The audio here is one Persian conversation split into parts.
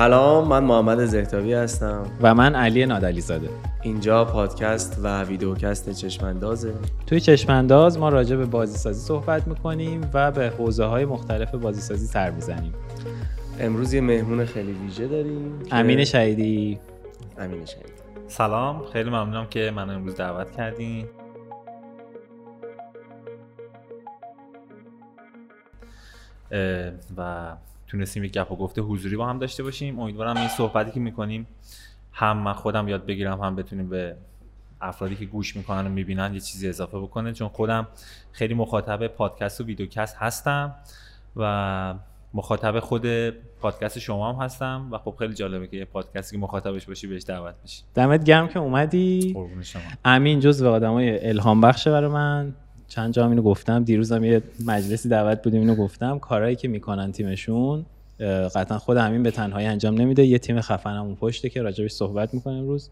سلام من محمد زهتاوی هستم. و من علی نادلی زاده اینجا پادکست و ویدیوکست چشماندازه توی چشمانداز ما راجع به بازیسازی صحبت می‌کنیم و به حوزه های مختلف بازیسازی سر می‌زنیم. امروز یه مهمون خیلی ویژه داریم امین شهیدی. امین شهیدی. سلام خیلی ممنونم که من امروز دعوت کردین. و تونستیم یک گپ و گفته حضوری با هم داشته باشیم. امیدوارم این صحبتی که می‌کنیم هم من خودم یاد بگیرم هم بتونیم به افرادی که گوش می‌کنن و می‌بینن یه چیزی اضافه بکنه. چون خودم خیلی مخاطب پادکست و ویدیوکست هستم و مخاطب خود پادکست شما هم هستم و خب خیلی جالبه که یه پادکستی که مخاطبش باشی بهش دعوت بشی. دمت گرم که اومدی. امین جز آدمای الهام بخشه برای من. چند جا اینو گفتم. دیروزم یه مجلسی دعوت بودیم اینو گفتم. کارهایی که می‌کنن تیمشون قطعا خود همین به تنهایی انجام نمیده. یه تیم خفن اون پشته که راجبش صحبت می‌کنه امروز.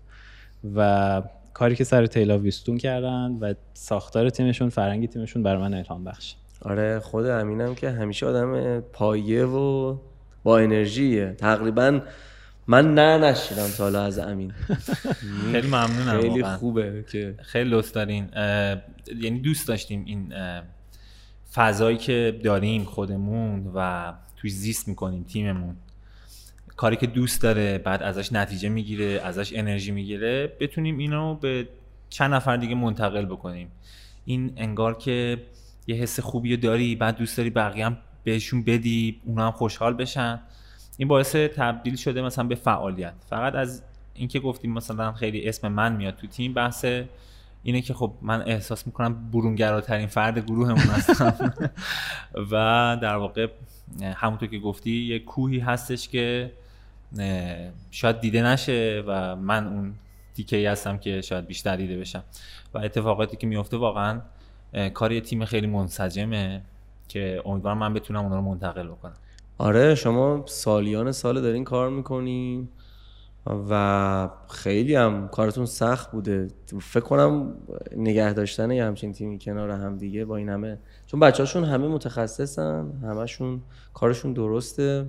و کاری که سر تیلا ویستون کردن و ساختار تیمشون فرنگی تیمشون برای من الهام بخش آره خود امینم که همیشه آدم پایه و با انرژیه. تقریبا من نه نشیدم تا حالا از امین. خیلی ممنونم خیلی خوبه که خیلی لطف دارین. یعنی دوست داشتیم این فضایی که داریم خودمون و توی زیست می‌کنیم تیممون. کاری که دوست داره بعد ازش نتیجه می‌گیره ازش انرژی می‌گیره بتونیم اینو به چند نفر دیگه منتقل بکنیم. این انگار که یه حس خوبی داری بعد دوست داری بقیه هم بهشون بدی اونا هم خوشحال بشن. این باعث تبدیل شده مثلا به فعالیت. فقط از اینکه گفتیم مثلا خیلی اسم من میاد تو تیم بحث اینه که خب من احساس می‌کنم برونگراترین فرد گروهمون هستم. و در واقع همونطور که گفتی یه کوهی هستش که شاید دیده نشه و من اون دیکه ای هستم که شاید بیشتر دیده بشم. و اتفاقاتی که میفته واقعا کار یه تیم خیلی منسجمه که امیدوارم من بتونم اونا رو منتقل بکنم. آره شما سالیان سال دارین کار می‌کنین و خیلی هم کارتون سخت بوده فکر کنم نگه داشتن یه همچین تیمی کنار هم دیگه با این همه چون بچه هاشون همه متخصصن همشون کارشون درسته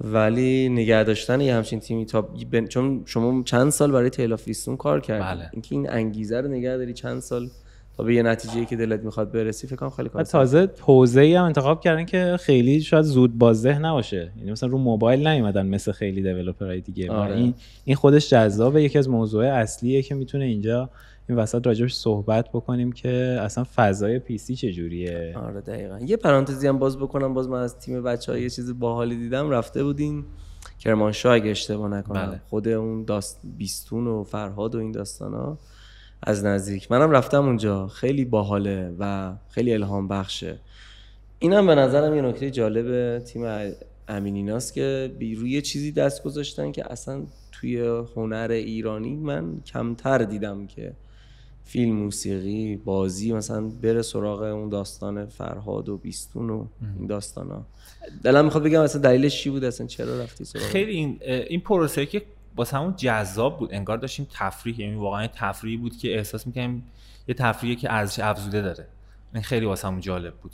ولی نگه داشتن یه همچین تیمی تا چون شما چند سال برای تیلافیستون کار کردید بله. اینکه این انگیزه رو نگه داری چند سال تا به یه نتیجه که دلت می‌خواد برسی فکر کنم خیلی کار تازه حوزه ای هم انتخاب کردن که خیلی شاید زود بازده نباشه. یعنی مثلا رو موبایل نیومدن مثل خیلی دیولپرای دیگه. آره. این این خودش جذابه. یکی از موضوع اصلیه که می‌تونه اینجا این وسط راجبش صحبت بکنیم که اصلا فضای پی سی چجوریه. آره دقیقا. یه پرانتزی هم باز بکنم. باز من از تیم بچه یه چیز باحالی دیدم. رفته بودین کرمانشاه اگه اشتباه نکنم. بله. خود اون داست بیستون و فرهاد و این داستانا. از نزدیک. منم رفتم اونجا. خیلی باحاله و خیلی الهام بخشه. اینم به نظرم یه نکته جالب تیم امینیناست که روی چیزی دست گذاشتن که اصلا توی هنر ایرانی من کمتر دیدم که فیلم موسیقی بازی مثلا بره سراغ اون داستان فرهاد و بیستون و این داستان ها دلم می‌خواد بگم اصلا دلیلش چی بود؟ اصلا چرا رفتی سراغ؟ خیلی این این پروسه که واسه همون جذاب بود. انگار داشتیم تفریح یعنی واقعا تفریحی بود که احساس می‌کنیم یه تفریحی که ارزش افزوده داره. این خیلی واسه همون جالب بود.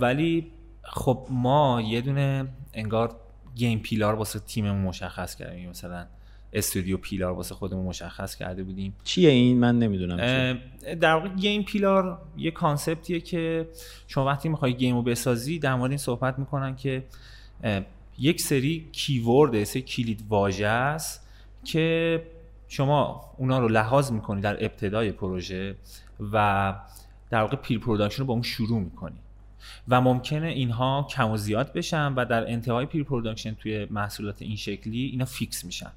ولی خب ما یه دونه انگار game pillar واسه تیممون مشخص کردیم. یعنی مثلا studio pillar واسه خودمون مشخص کرده بودیم. چیه این؟ من نمی‌دونم در واقع game pillar یه concept یه که شما وقتی می‌خوای game رو بسازی در مورد این صحبت می‌کنن که یک سری keyword سری کلید واژه است که شما اونا رو لحاظ می‌کنی در ابتدای پروژه و در واقع pre-production رو با اون شروع می‌کنی. و ممکنه اینها کم و زیاد بشن و در انتهای pre-production توی محصولات این شکلی اینا fix میشن.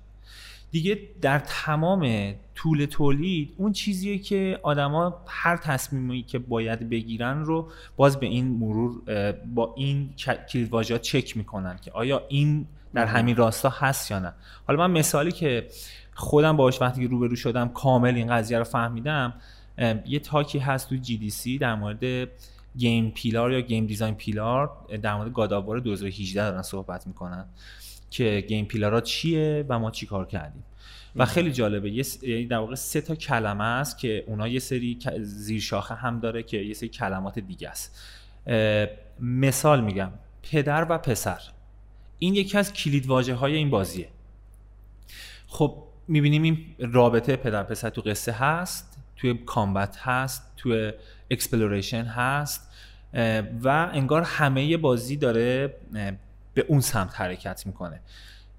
دیگه در تمام طول تولید اون چیزیه که آدما هر تصمیمی که باید بگیرن رو باز به این مرور با این کلیدواژه‌ها چک می‌کنن که آیا این در همین راستا هست یا نه. حالا من مثالی که خودم باهاش وقتی روبرو شدم کامل این قضیه رو فهمیدم یه talk ی هست تو GDC در مورد game pillar یا game design pillar در مورد God of War 2018 دارن صحبت می‌کنن که game pillar ا چیه و ما چی کار کردیم. و خیلی جالبه یه یعنی در واقع سه تا کلمه است که اونا یه سری زیر شاخه هم داره که یه سری کلمات دیگه است. مثال میگم پدر و پسر. این یکی از کلید های این بازیه. خب می‌بینیم این رابطه پدر پسر تو قصه هست توی combat هست توی exploration هست و انگار همه بازی داره به اون سمت حرکت می‌کنه.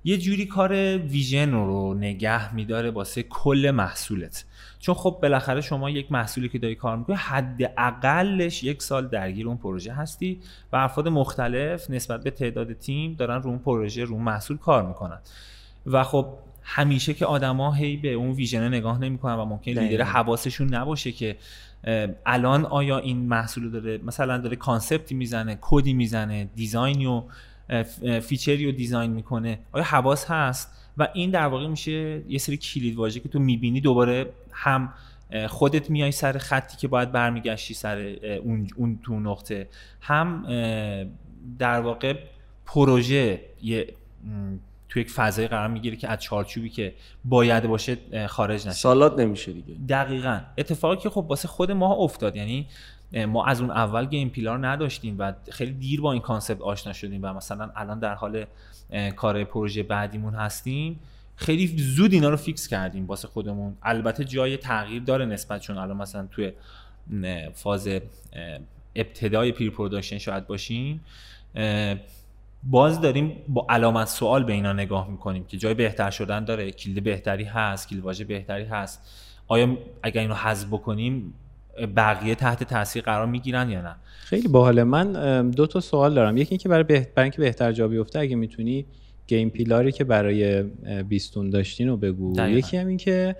یه جوری کار vision رو نگه میداره واسه کل محصولت. چون خب بالاخره شما یک محصولی که داری کار می‌کنی حداقلش یک سال درگیر اون پروژه هستی و افراد مختلف نسبت به تعداد تیم دارن رو اون پروژه رو اون محصول کار می‌کنن. و خب همیشه که آدما هی به اون vision نگاه نمی‌کنن و ممکن لیدر حواسشون نباشه که الان آیا این محصول داره مثلا داره concept ی می‌زنه کدی می‌زنه design ی و feature ی رو design می‌کنه. آیا حواس هست؟ و این در واقع میشه یه سری کلید واژه که تو می‌بینی دوباره هم خودت میای سر خطی که باید برمیگشتی سر اون, اون تو نقطه. هم در واقع پروژه یه تو یک فضای قرار می‌گیره که از چارچوبی که باید باشه خارج نشه. سالاد نمیشه دیگه. دقیقا. اتفاقی که خب واسه خود ما افتاد یعنی ما از اون اول game pillar نداشتیم و خیلی دیر با این concept آشنا شدیم و مثلا الان در حال کار پروژه بعدیمون هستیم. خیلی زود اینا رو fix کردیم واسه خودمون. البته جای تغییر داره نسبت چون الان مثلا توی فاز ابتدای pre-production شاید باشیم. باز داریم با علامت سوال به اینا نگاه می‌کنیم که جای بهتر شدن داره کلید بهتری هست کلید واژه بهتری هست. آیا اگر اینو حذف بکنیم بقیه تحت تاثیر قرار می‌گیرن یا نه. خیلی باحال من دو تا سوال دارم. یکی اینکه برای, برای اینکه بهتر جا بیفته اگه می‌تونی game pillar ی که برای بیستون داشتین رو بگو. یکی هم این که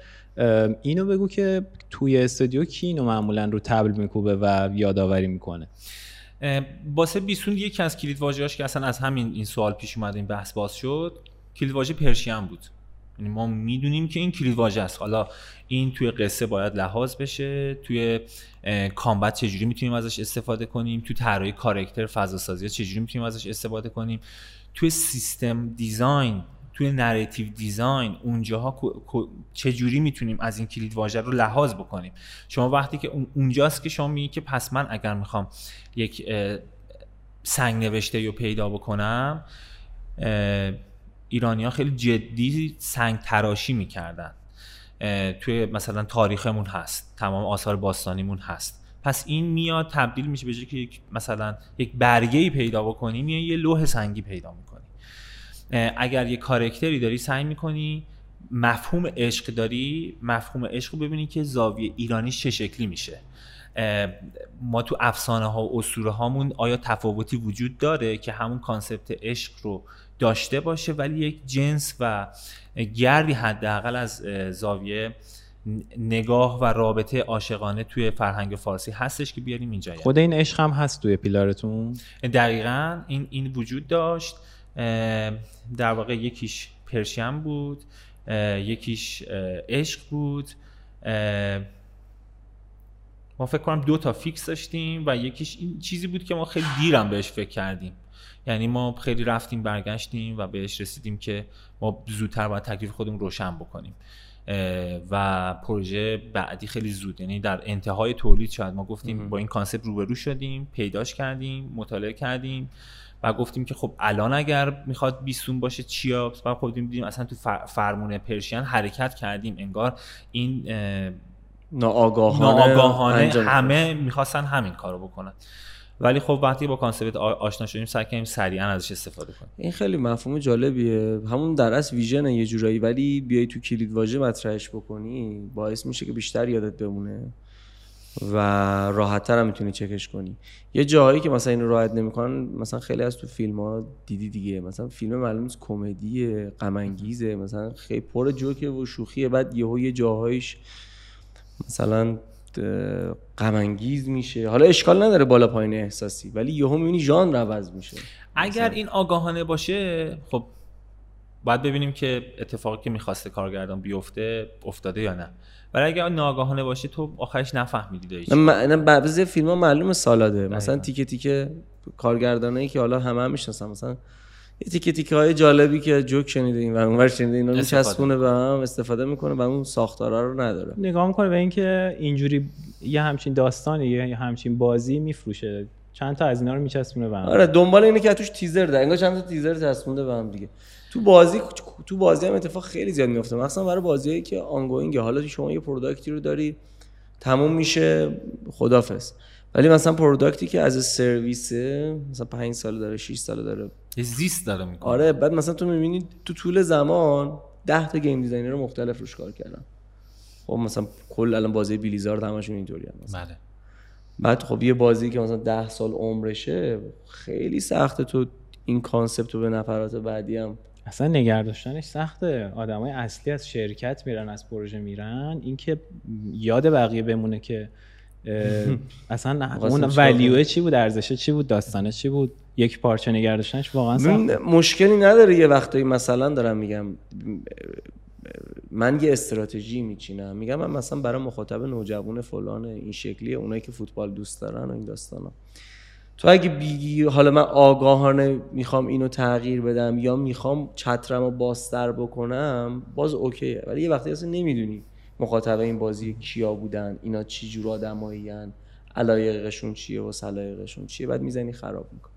اینو بگو که توی استودیو کی اینو معمولا رو تبل میکوبه و یادآوری می‌کنه. باسه بیستون یکی از کلید واژه‌اش که اصلا از همین این سوال پیش اومد این بحث باز شد کلید واژه پرشین بود. یعنی ما می‌دونیم که این کلید واژه است. حالا این توی قصه باید لحاظ بشه توی کامبت چجوری می‌تونیم ازش استفاده کنیم توی طراحی کارکتر فضا سازی چجوری می‌تونیم ازش استفاده کنیم. توی سیستم دیزاین توی narrative design اونجاها چجوری می‌تونیم از این کلید واژه رو لحاظ بکنیم. شما وقتی که اونجاست که شما میگی که پس من اگر می‌خوام یک سنگ نوشته رو پیدا بکنم ایرانی ها خیلی جدی سنگ تراشی می‌کردن توی مثلا تاریخمون هست تمام آثار باستانیمون هست. پس این میاد تبدیل میشه به که مثلا یک برگه ای پیدا بکنی میاد یه لوح سنگی پیدا می‌کنی. اگر یه character ی داری سعی می‌کنی مفهوم عشق داری مفهوم عشق رو ببینی که زاویه ایرانی چه شکلی میشه. ما تو افسانه ها و اسطوره هامون آیا تفاوتی وجود داره که همون concept عشق رو داشته باشه ولی یک جنس و گردی حداقل از زاویه نگاه و رابطه عاشقانه توی فرهنگ فارسی هستش که بیاریم اینجا. خود این عشق هم هست توی pillar تون؟ دقیقا. این این وجود داشت. در واقع یکیش Persian بود یکیش عشق بود. ما فکر کنم دو تا fix داشتیم و یکیش این چیزی بود که ما خیلی دیرم بهش فکر کردیم. یعنی ما خیلی رفتیم برگشتیم و بهش رسیدیم که ما زودتر باید تکلیف خودمون روشن بکنیم. و پروژه بعدی خیلی زود یعنی در انتهای تولید شاید ما گفتیم با این concept روبرو شدیم پیداش کردیم مطالعه کردیم و گفتیم که خب الان اگر می‌خواد بیستون باشه چیا؟ و خب دیدیم اصلا تو فرمون Persian حرکت کردیم. انگار این ناآگاهانه, ناآگاهانه همه می‌خواستن همین کارو بکنن. ولی خب وقتی با concept آشنا شدیم سعی کردیم سریعا ازش استفاده کنیم. این خیلی مفهوم جالبیه. همون در اصل vision یه جورایی ولی بیای تو کلید واژه مطرحش بکنی باعث میشه که بیشتر یادت بمونه و راحت هم می‌تونی چکش کنی. یه جاهایی که مثلا اینو راحت نمی‌کنن مثلا خیلی از تو فیلم ها دیدی دیگه. مثلا فیلم معلوم کمدی غم مثلا خیلی پر جوکه و شوخیه. بعد یهو یه جاهایش مثلا غم میشه. حالا اشکال نداره بالا پایین احساسی ولی یهو می‌بینی ژانر عوض میشه. اگر این آگاهانه باشه خب باید ببینیم که اتفاقی که می‌خواسته کارگردان بیفته افتاده یا نه. ولی اگر ناگاهانه باشه تو آخرش نفهمیدی نه نه بعضی فیلم ها معلوم سالاده. مثلا تیکه تیکه کارگردانایی که حالا همه هم می‌شناسن مثلا یه تیکه تیکه های جالبی که جوک شنیده این و اونور شنیده اینا میچسبونه به هم استفاده می‌کنه و اون ساختارا رو نداره. نگاه می‌کنه به اینکه اینجوری یه همچین داستانی یه همچین بازی میفروشه. چند تا از اینا رو میچسبونه به هم. آره دنبال اینه که توش تیزر ده انگار چند تا تیزر چسبونده به هم دیگه. تو بازی تو بازی هم اتفاق خیلی زیاد میفته مثلا برای بازیایی که ongoing حالا شما یه product ی رو داری تموم میشه خدافظ. ولی مثلا product ی که as a service مثلا 5 سال داره 6 سال داره. زیست داره می‌کنه. آره بعد مثلا تو می‌بینی تو طول زمان 10 تا game designer مختلف روش کار کردن. خب مثلا کل الان بازی بیلیزارد همشون اینطوری هم بله. بعد خب یه بازی که مثلا 10 سال عمرشه خیلی سخته تو این کانسپت رو به نفرات بعدی هم. اصلا نگه داشتنش سخته. آدمای اصلی از شرکت میرن از پروژه میرن. اینکه یاد بقیه بمونه که اصلا اون ولیو چی بود؟ ارزش چی بود؟ داستانه چی بود؟ یک پارچه نگه داشتنش واقعا سخته مشکلی نداره یه وقتایی مثلا دارم میگم من یه استراتژی میچینم. میگم من مثلا برای مخاطب نوجوان فلان این شکلیه اونایی که فوتبال دوست دارن و این داستانا. تو اگه بیگی حالا من آگاهانه می‌خوام اینو تغییر بدم یا می‌خوام چترم رو باز تر بکنم باز okay ه. ولی یه وقتی اصلا نمی‌دونی. مخاطب این بازی کیا بودن؟ اینا چی جور آدمایی علایقشون چیه و سلایقشون چیه؟ بعد می‌زنی خراب میکن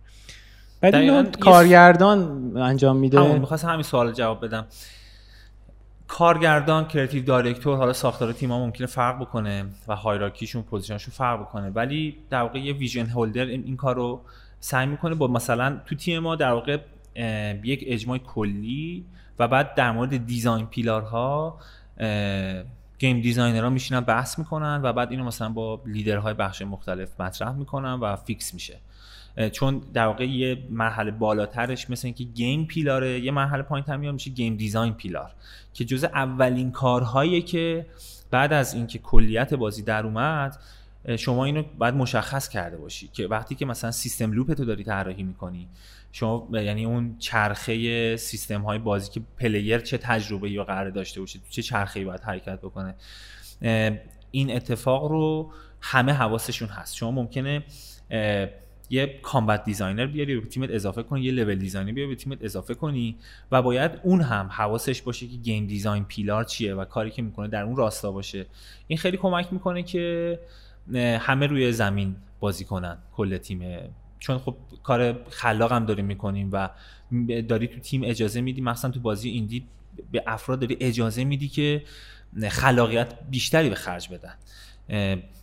بعد اینو کارگردان انجام میده. می‌خواستم همین سوال جواب بدم. کارگردان creative director حالا ساختار تیم ها ممکنه فرق بکنه و hierarchy شون position شون فرق بکنه. ولی در واقع یه vision holder این, این کار رو سعی می‌کنه با مثلا تو تیم ما در واقع یک اجماع کلی و بعد در مورد design pillar ها game designer ها میشینن بحث می‌کنن و بعد اینو مثلا با لیدرهای بخش مختلف مطرح می‌کنن و fix میشه. چون در واقع یه مرحله بالاترش مثل اینکه game pillar ه یه مرحله پایین هم میشه game design pillar که جزء اولین کارهایی که بعد از اینکه کلیت بازی در اومد شما اینو باید مشخص کرده باشی که وقتی که مثلا system loop تو داری طراحی می‌کنی شما یعنی اون چرخه سیستم های بازی که player چه تجربه یا قرار داشته باشه چه چرخه ای باید حرکت بکنه این اتفاق رو همه حواسشون هست. شما ممکنه یه combat designer بیاری به تیمت اضافه کنی یه level designer بیاری به تیمت اضافه کنی و باید اون هم حواسش باشه که game design pillar چیه و کاری که می‌کنه در اون راستا باشه. این خیلی کمک می‌کنه که همه روی زمین بازی کنن کل تیم چون خب کار خلاق هم داریم می‌کنیم و داری تو تیم اجازه میدی مثلا تو بازی ایندی به افراد داری اجازه میدی که خلاقیت بیشتری به خرج بدن.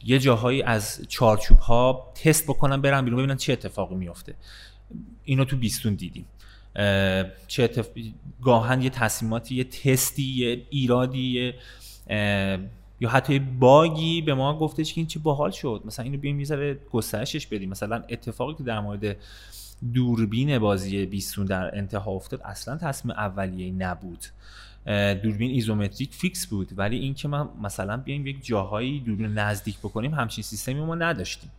یه جاهایی از چارچوب ها تست بکنن برن بیرون ببینن چه اتفاقی میفته اینو تو بیستون دیدیم. چه اتف... گاهن یه تصمیماتی یه تستی یه ایرادی یا حتی bug ی به ما گفتش که این چه باحال شد. مثلا اینو بیایم یه گسترشش بدیم. مثلا اتفاقی که در مورد دوربین بازی بیستون در انتها افتاد اصلا تصمیم اولیه نبود. دوربین isometric fix بود. ولی اینکه ما مثلا بیایم یک جاهایی دوربین نزدیک بکنیم همچین سیستمی ما نداشتیم.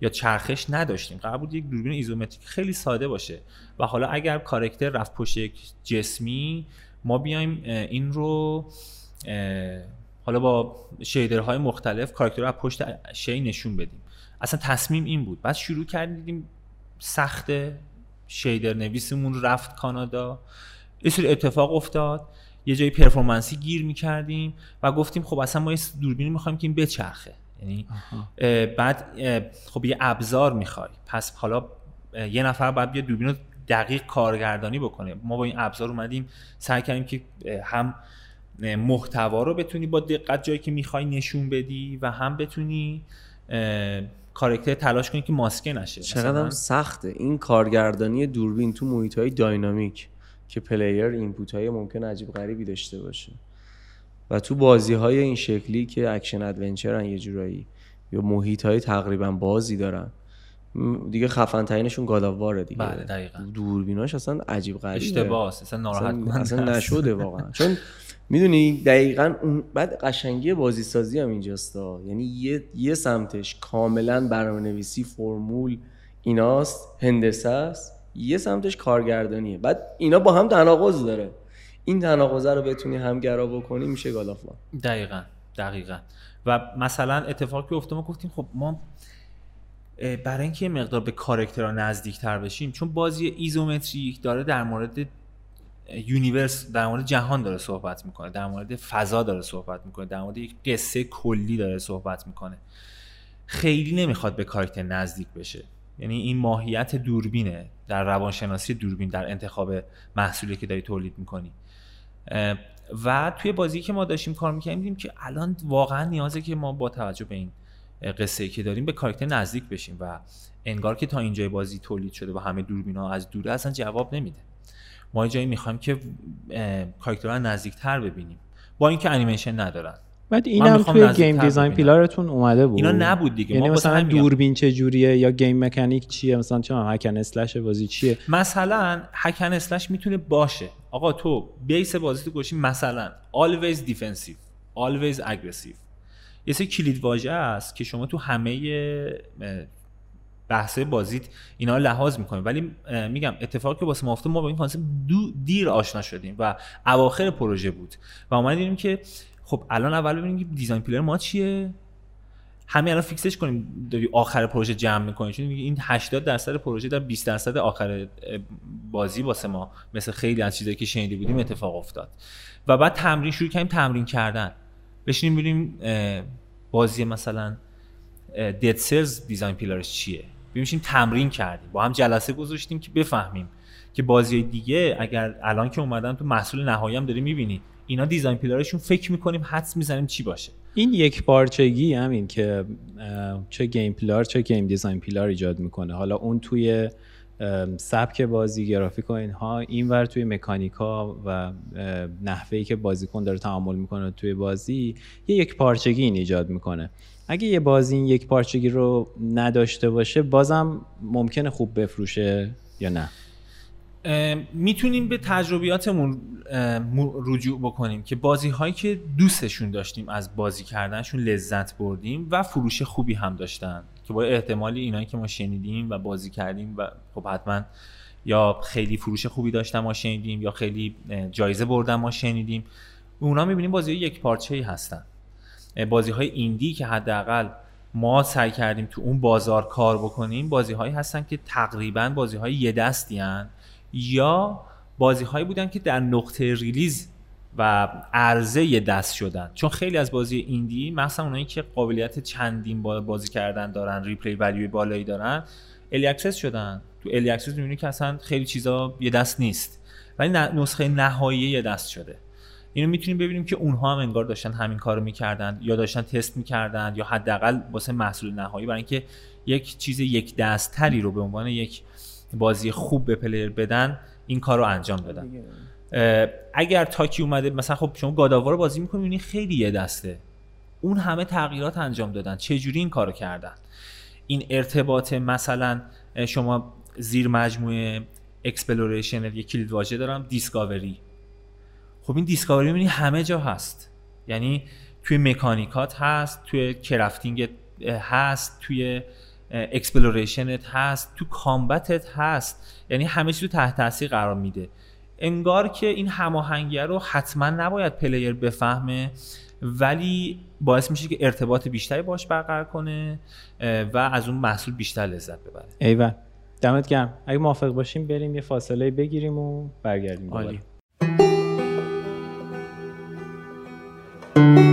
یا چرخش نداشتیم. قرار بود یک دوربین isometric خیلی ساده باشه. و حالا اگر character رفت پشت یک جسمی ما بیایم این رو حالا با شیدرهای مختلف کارکتر رو پشت شی نشون بدیم. اصلا تصمیم این بود. بعد شروع کردیم سخت شیدر نویسمون رفت کانادا. یه سری اتفاق افتاد. یه جایی پرفورمنسی گیر می‌کردیم و گفتیم خب اصلا ما یه دوربینی می‌خوایم که این بچرخه. یعنی بعد خب یه ابزار می‌خوای. پس حالا یه نفر باید بیا دوربین رو دقیق کارگردانی بکنه. ما با این ابزار اومدیم سعی کردیم که هم محتوا رو بتونی با دقت جایی که می‌خوای نشون بدی و هم بتونی کارکتر تلاش کنی که ماسکه نشه. چقدر سخته. این کارگردانی دوربین تو محیط های داینامیک که player input های ممکن عجیب غریبی داشته باشه. و تو بازی های این شکلی که action adventure ن یه جورایی یا محیط های تقریبا بازی دارن دیگه خفن ترینشون گاداواره دیگه. بله دقیقاً. دوربیناش اصلا عجیب غریبه. اشتباه اصلا ناراحت اصلا, اصلا نشده واقعا. چون می‌دونی؟ دقیقا اون بعد قشنگی بازی سازی هم اینجاست یعنی یه, یه سمتش کاملا برنامه نویسی فرمول ایناست هندسه است. یه سمتش کارگردانیه. بعد اینا با هم تناقض داره. این تناقض رو بتونی همگرا بکنی میشه گالافوان دقیقا دقیقا. و مثلا اتفاقی افتاد ما گفتیم خب ما برای اینکه مقدار به کارکترها نزدیک تر بشیم چون بازی isometric داره در مورد universe در مورد جهان داره صحبت می‌کنه در مورد فضا داره صحبت می‌کنه در مورد یک قصه کلی داره صحبت می‌کنه. خیلی نمی‌خواد به کارکتر نزدیک بشه. یعنی این ماهیت دوربینه در روانشناسی دوربین در انتخاب محصولی که داری تولید می‌کنی. و توی بازی که ما داشتیم کار می‌کنیم دیدیم که الان واقعا نیازه که ما با توجه به این قصه که داریم به کاراکتر نزدیک بشیم و انگار که تا اینجای بازی تولید شده و همه دوربینا از دوره اصلا جواب نمیده. ما جایی می‌خوایم که کاراکترها نزدیکتر ببینیم. با اینکه انیمیشن ندارن. بعد این هم توی game design pillar تون اومده بود. اینا نبود دیگه. یعنی مثلا دوربین چه جوریه یا game mechanic چیه؟ مثلا چه hack and slash بازی چیه؟ مثلا hack and slash می‌تونه باشه. آقا تو base بازی تو گوشی مثلا always defensive always aggressive. یه سری کلید واژه است که شما تو همه بحث بازیت اینا لحاظ می‌کنیم. ولی میگم اتفاقی که واسه ما ما با این concept دیر آشنا شدیم و اواخر پروژه بود و اومدیم که خب الان اول ببینیم که design pillar ما چیه. همین الان fix ش کنیم داری آخر پروژه جمع می‌کنیم چون این 80 درصد پروژه در 20 درصد آخر بازی واسه ما مثل خیلی از چیزایی که شنیده بودیم اتفاق افتاد. و بعد تمرین شروع کردیم تمرین کردن. بشینیم ببینیم بازی مثلا Dead Cells design pillar ش چیه. ببینیم تمرین کردیم. با هم جلسه گذاشتیم که بفهمیم که بازی دیگه اگر الان که اومدن تو محصول نهایی هم داری می‌بینی اینا design pillar شون فکر می‌کنیم حدس می‌زنیم چی باشه. این یک پارچگی همین که چه game pillar چه game design pillar ایجاد می‌کنه. حالا اون توی سبک بازی گرافیک و اینها اینور توی مکانیکا و نحوهی که بازیکن داره تعامل می‌کنه توی بازی یه یک پارچگی این ایجاد می‌کنه. اگه یه بازی این یک پارچگی رو نداشته باشه بازم ممکنه خوب بفروشه یا نه؟ می‌تونیم به تجربیاتمون رجوع بکنیم که بازی هایی که دوستشون داشتیم از بازی کردنشون لذت بردیم و فروش خوبی هم داشتن که با احتمالی اینایی که ما شنیدیم و بازی کردیم و خب حتما یا خیلی فروش خوبی داشتن ما شنیدیم یا خیلی جایزه بردن ما شنیدیم اونا می‌بینیم بازی یک پارچه ای هستن. بازی های indie که حداقل ما سعی کردیم تو اون بازار کار بکنیم بازی هایی هستن که تقریبا بازی های یه دستی یا بازی هایی بودن که در نقطه release و عرضه یه دست شدن. چون خیلی از بازی indie مثلا اونایی که قابلیت چندین بازی کردن دارن replay value ی بالایی دارن early access شدن. تو early access می‌بینی که اصلا خیلی چیزا یه دست نیست. ولی نسخه نهایی یه دست شده. اینو می‌تونیم ببینیم که اونها هم انگار داشتن همین کارو می‌کردن یا داشتن تست می‌کردن یا حداقل واسه محصول نهایی برای اینکه یک چیز یک دست تری رو به عنوان یک بازی خوب به player بدن این کار رو انجام دادن. اگر تاکی اومده مثلا خب شما God of War بازی می‌کنی خیلی یه دسته. اون همه تغییرات انجام دادن. چه جوری این کارو کردن؟ این ارتباط مثلا شما زیر مجموعه exploration یه کلید واژه دارم discovery خب این discovery می‌بینی همه جا هست. یعنی توی mechanic ات هست توی crafting هست توی exploration ت هست تو combat ت هست. یعنی همه چیز رو تحت تاثیر قرار میده. انگار که این هماهنگی رو حتما نباید player بفهمه ولی باعث میشه که ارتباط بیشتری باش برقرار کنه و از اون محصول بیشتر لذت ببره. ایول. دمت گرم. اگه موافق باشیم بریم یه فاصله بگیریم و برگردیم عالی. Thank you.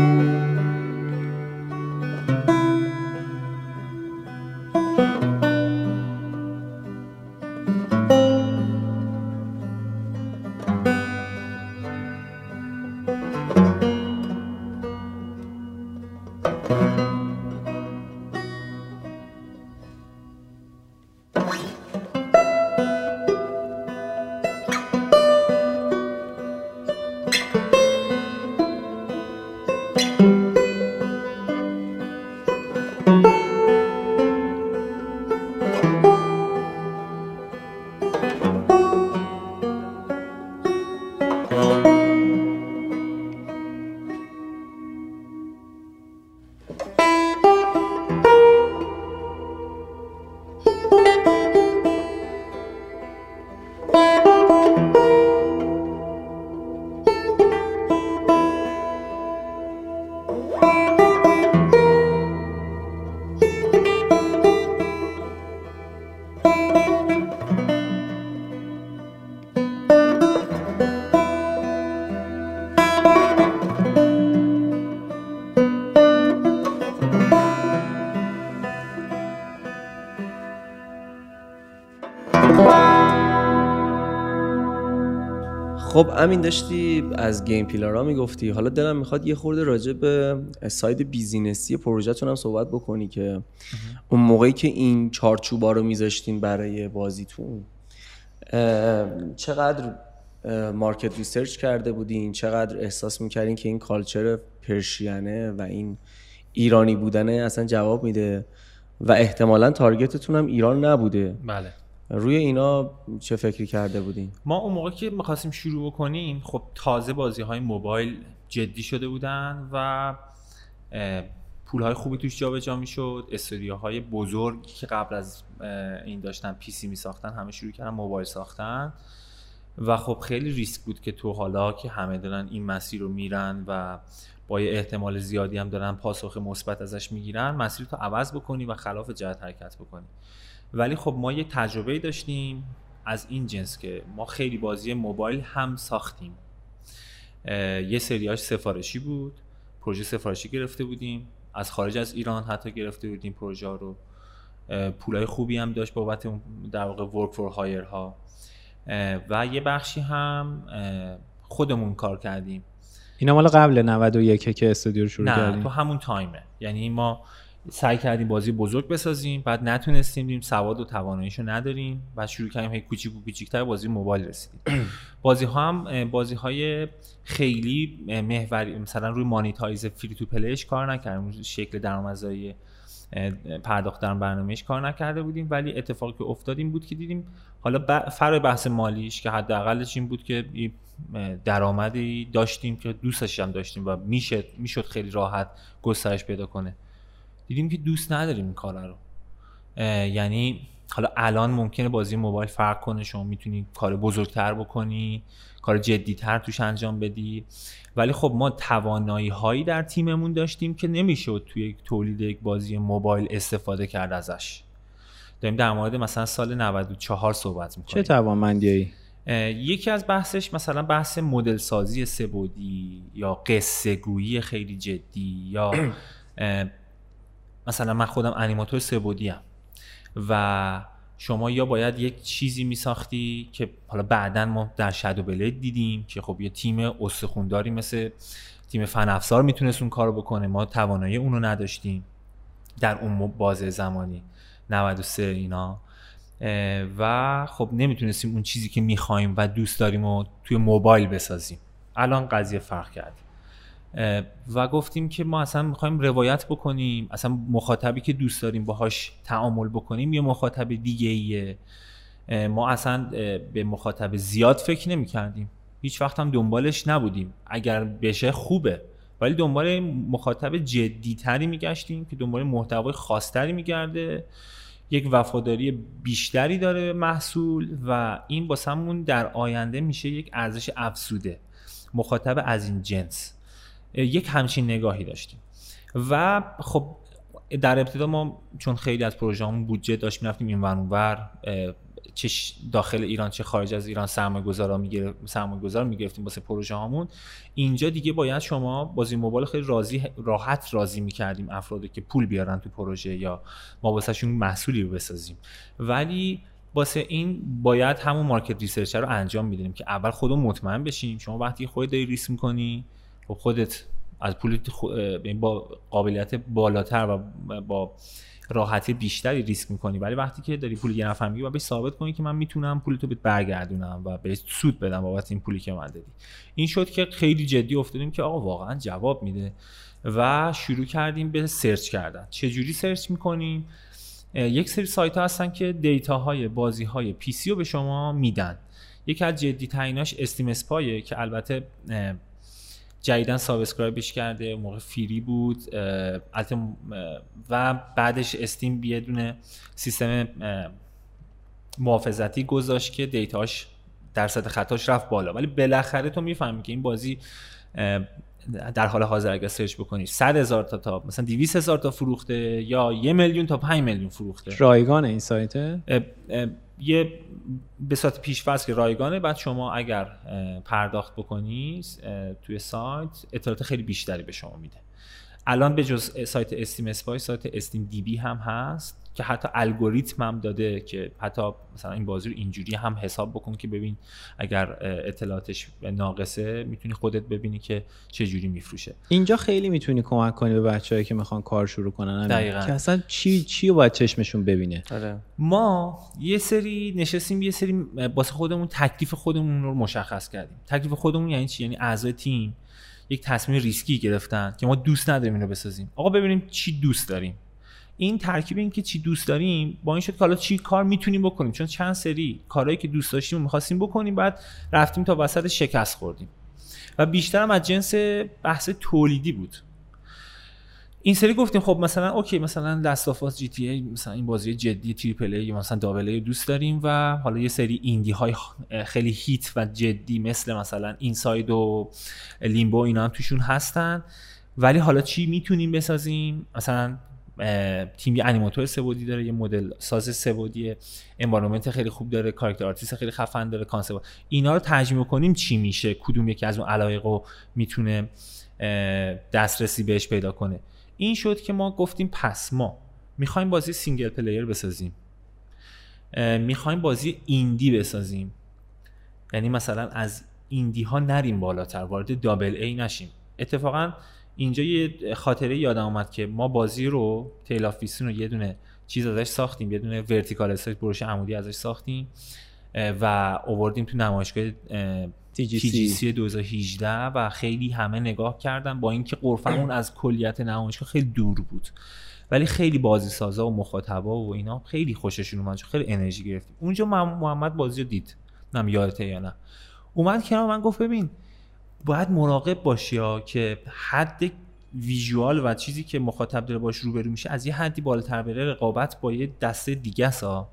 خب امین داشتی از game pillar ا می‌گفتی. حالا دلم می‌خواد یه خورده راجع به side business ی پروژهتون هم صحبت بکنی که اون موقعی که این چارچوبا رو میذاشتین برای بازیتون چقدر market research کرده بودین؟ چقدر احساس می‌کردین که این culture Persian ه و این ایرانی بودنه اصلا جواب میده؟ و احتمالا target تون هم ایران نبوده. بله. روی اینا چه فکری کرده بودین؟ ما اون موقع که می‌خواستیم شروع بکنیم خب تازه بازی های موبایل جدی شده بودن و پول های خوبی توش جابجا می‌شد. استودیوهای بزرگ که قبل از این داشتن پی سی می ساختن همه شروع کردن موبایل ساختن. و خب خیلی ریسک بود که تو حالا که همه دارن این مسیر رو میرن و با یه احتمال زیادی هم دارن پاسخ مثبت ازش می‌گیرن مسیر تو عوض بکنی و خلاف جهت حرکت بکنی. ولی خب ما یه تجربه داشتیم از این جنس که ما خیلی بازی موبایل هم ساختیم. یه سریاش سفارشی بود. پروژه سفارشی گرفته بودیم. از خارج از ایران حتی گرفته بودیم پروژه رو. پولای خوبی هم داشت بابت در واقع ورک فور هایر ها. و یه بخشی هم خودمون کار کردیم. اینا مال قبل 91 که استودیو رو شروع نه کردیم. تو همون تایمه. یعنی ما سعی کردیم بازی بزرگ بسازیم بعد نتونستیم دیم سواد و تواناییشو نداریم بعد شروع کردیم هی کوچیک و کوچیک‌تر بازی موبایل رسیدیم. بازی ها هم بازی های خیلی محوری مثلا روی مانیتایز فری تو پلیش کار نکردیم شکل درآمدزایی پرداخت در برنامهش کار نکرده بودیم ولی اتفاقی که افتادیم بود که دیدیم حالا فرای بحث مالیش که حداقلش این بود که درآمدی داشتیم که دوستش هم داشتیم و می‌شد می‌شد خیلی راحت گسترش پیدا کنه. دیدیم که دوست نداریم این کارا رو. یعنی حالا الان ممکنه بازی موبایل فرق کنه شما می‌تونی کار بزرگتر بکنی کار جدیتر توش انجام بدی. ولی خب ما توانایی هایی در تیممون داشتیم که نمی‌شد توی یک تولید یک بازی موبایل استفاده کرد ازش. داریم در مورد مثلا سال 94 صحبت می‌کنیم. چه توانمندی یکی از بحثش مثلا بحث مدل سازی سبودی یا قصه گویی خیلی جدی یا مثلا من خودم انیماتور سبودی هم و شما یا باید یک چیزی می ساختی که حالا بعدا ما در شادو بلید دیدیم که خب یه تیم استخونداری مثل تیم فن افزار می‌تونست اون کارو بکنه. ما توانایی اونو نداشتیم در اون بازه زمانی. 93 اینا. و خب نمی‌تونستیم اون چیزی که می‌خوایم و دوست داریم و توی موبایل بسازیم. الان قضیه فرق کرد و گفتیم که ما اصلا می‌خوایم روایت بکنیم اصلا مخاطبی که دوست داریم باهاش تعامل بکنیم یه مخاطب دیگه ایه. ما اصلا به مخاطب زیاد فکر نمی کردیم هیچ وقت هم دنبالش نبودیم. اگر بشه خوبه. ولی دنبال مخاطب جدیتری میگشتیم که دنبال محتوای خاصتری میگرده. یک وفاداری بیشتری داره محصول و این باسمون در آینده میشه یک ارزش افزوده. مخاطب از این جنس. یک همچین نگاهی داشتیم. و خب در ابتدا ما چون خیلی از پروژه همون بودجه داشت می‌رفتیم این ور چه داخل ایران چه خارج از ایران سرمایه گذارا می‌گرفت سرمایه گذار می‌گرفتیم واسه پروژه هامون. اینجا دیگه باید شما بازی موبایل خیلی راضی راحت راضی می‌کردیم افرادی که پول بیارن تو پروژه یا ما واسهشون محصولی بسازیم. ولی واسه این باید همون market research رو انجام میدیم که اول خودمون مطمئن بشیم. شما وقتی خودت داری ریسک می‌کنی خب خودت از پول با قابلیت بالاتر و با راحتی بیشتری ریسک می‌کنی. ولی وقتی که داری پول یه نفر می‌گیری و بهش ثابت کنی که من می‌تونم پول تو برگردونم و بهش سود بدم بابت این پولی که من دادی این شد که خیلی جدی افتادیم که آقا واقعا جواب میده و شروع کردیم به search کردن. چه جوری search می‌کنیم؟ یک سری سایت ها هستن که data های بازی های PC رو به شما میدن. یکی از جدی تریناش SteamSpy ه که البته جدیدا subscribe ش کرده موقع free بود و بعدش Steam یه سیستم محافظتی گذاشت که data ش درصد خطاش رفت بالا. ولی بالاخره تو می‌فهمی که این بازی در حال حاضر اگر search بکنی 100 هزار تا تا مثلا 200 هزار تا فروخته یا یه میلیون تا 5 میلیون فروخته. رایگان این سایته یه به صورت پیش که رایگانه بعد شما اگر پرداخت بکنی توی سایت اطلاعات خیلی بیشتری به شما میده. الان به جز سایت استیم اسپای سایت استیم دی بی هم هست. که حتی الگوریتم هم داده که حتی مثلا این بازی رو اینجوری هم حساب بکن که ببین اگر اطلاعاتش ناقصه می‌تونی خودت ببینی که چه جوری میفروشه. اینجا خیلی می‌تونی کمک کنی به بچههایی که می‌خوان کار شروع کنن دقیقا. که اصلا چی چی رو باید چشمشون ببینه؟ آره. ما یه سری نشستیم یه سری واسه خودمون تکلیف خودمون رو مشخص کردیم. تکلیف خودمون یعنی چی؟ یعنی اعضای تیم یک تصمیم ریسکی گرفتن که ما دوست نداریم اینو بسازیم. آقا ببینیم چی دوست داریم. این ترکیب این که چی دوست داریم با این شد که حالا چی کار می‌تونیم بکنیم. چون چند سری کارهایی که دوست داشتیم و می‌خواستیم بکنیم بعد رفتیم تا وسط شکست خوردیم. و بیشتر هم از جنس بحث تولیدی بود. این سری گفتیم خب مثلا اوکی مثلا دست GTA مثلا این بازی جدی triple A یا مثلا double A دوست داریم و حالا یه سری indie های خیلی hit و جدی مثل مثلا Inside و Limbo اینا هم توشون هستن. ولی حالا چی می‌تونیم بسازیم؟ مثلا تیم یه انیماتور سبودی داره یه مدل ساز سبودی environment خیلی خوب داره character artist خیلی خفن داره concept. اینا رو ترجمه کنیم چی میشه؟ کدوم یکی از اون علایق رو می‌تونه دسترسی بهش پیدا کنه؟ این شد که ما گفتیم پس ما می‌خوایم بازی single player بسازیم. می‌خوایم بازی indie بسازیم. یعنی مثلا از indie ها نریم بالاتر وارد double A نشیم. اتفاقا اینجا یه خاطره یادم اومد که ما بازی رو Tale of رو یه دونه چیز ازش ساختیم یه دونه vertical slice برش عمودی ازش ساختیم و اووردیم تو نمایشگاه TGC 2018 و خیلی همه نگاه کردن با اینکه قرفمون از کلیت نمایشگاه خیلی دور بود. ولی خیلی بازی سازا و مخاطبا و اینا خیلی خوششون اومد خیلی انرژی گرفتیم. اونجا محمد بازی رو دید. نم یادته یا نه. اومد کنار من گفت ببین باید مراقب باشی ها که حد ویژوال و چیزی که مخاطب داره باش روبرو میشه از یه حدی بالاتر بره رقابت با یه دسته دیگه سا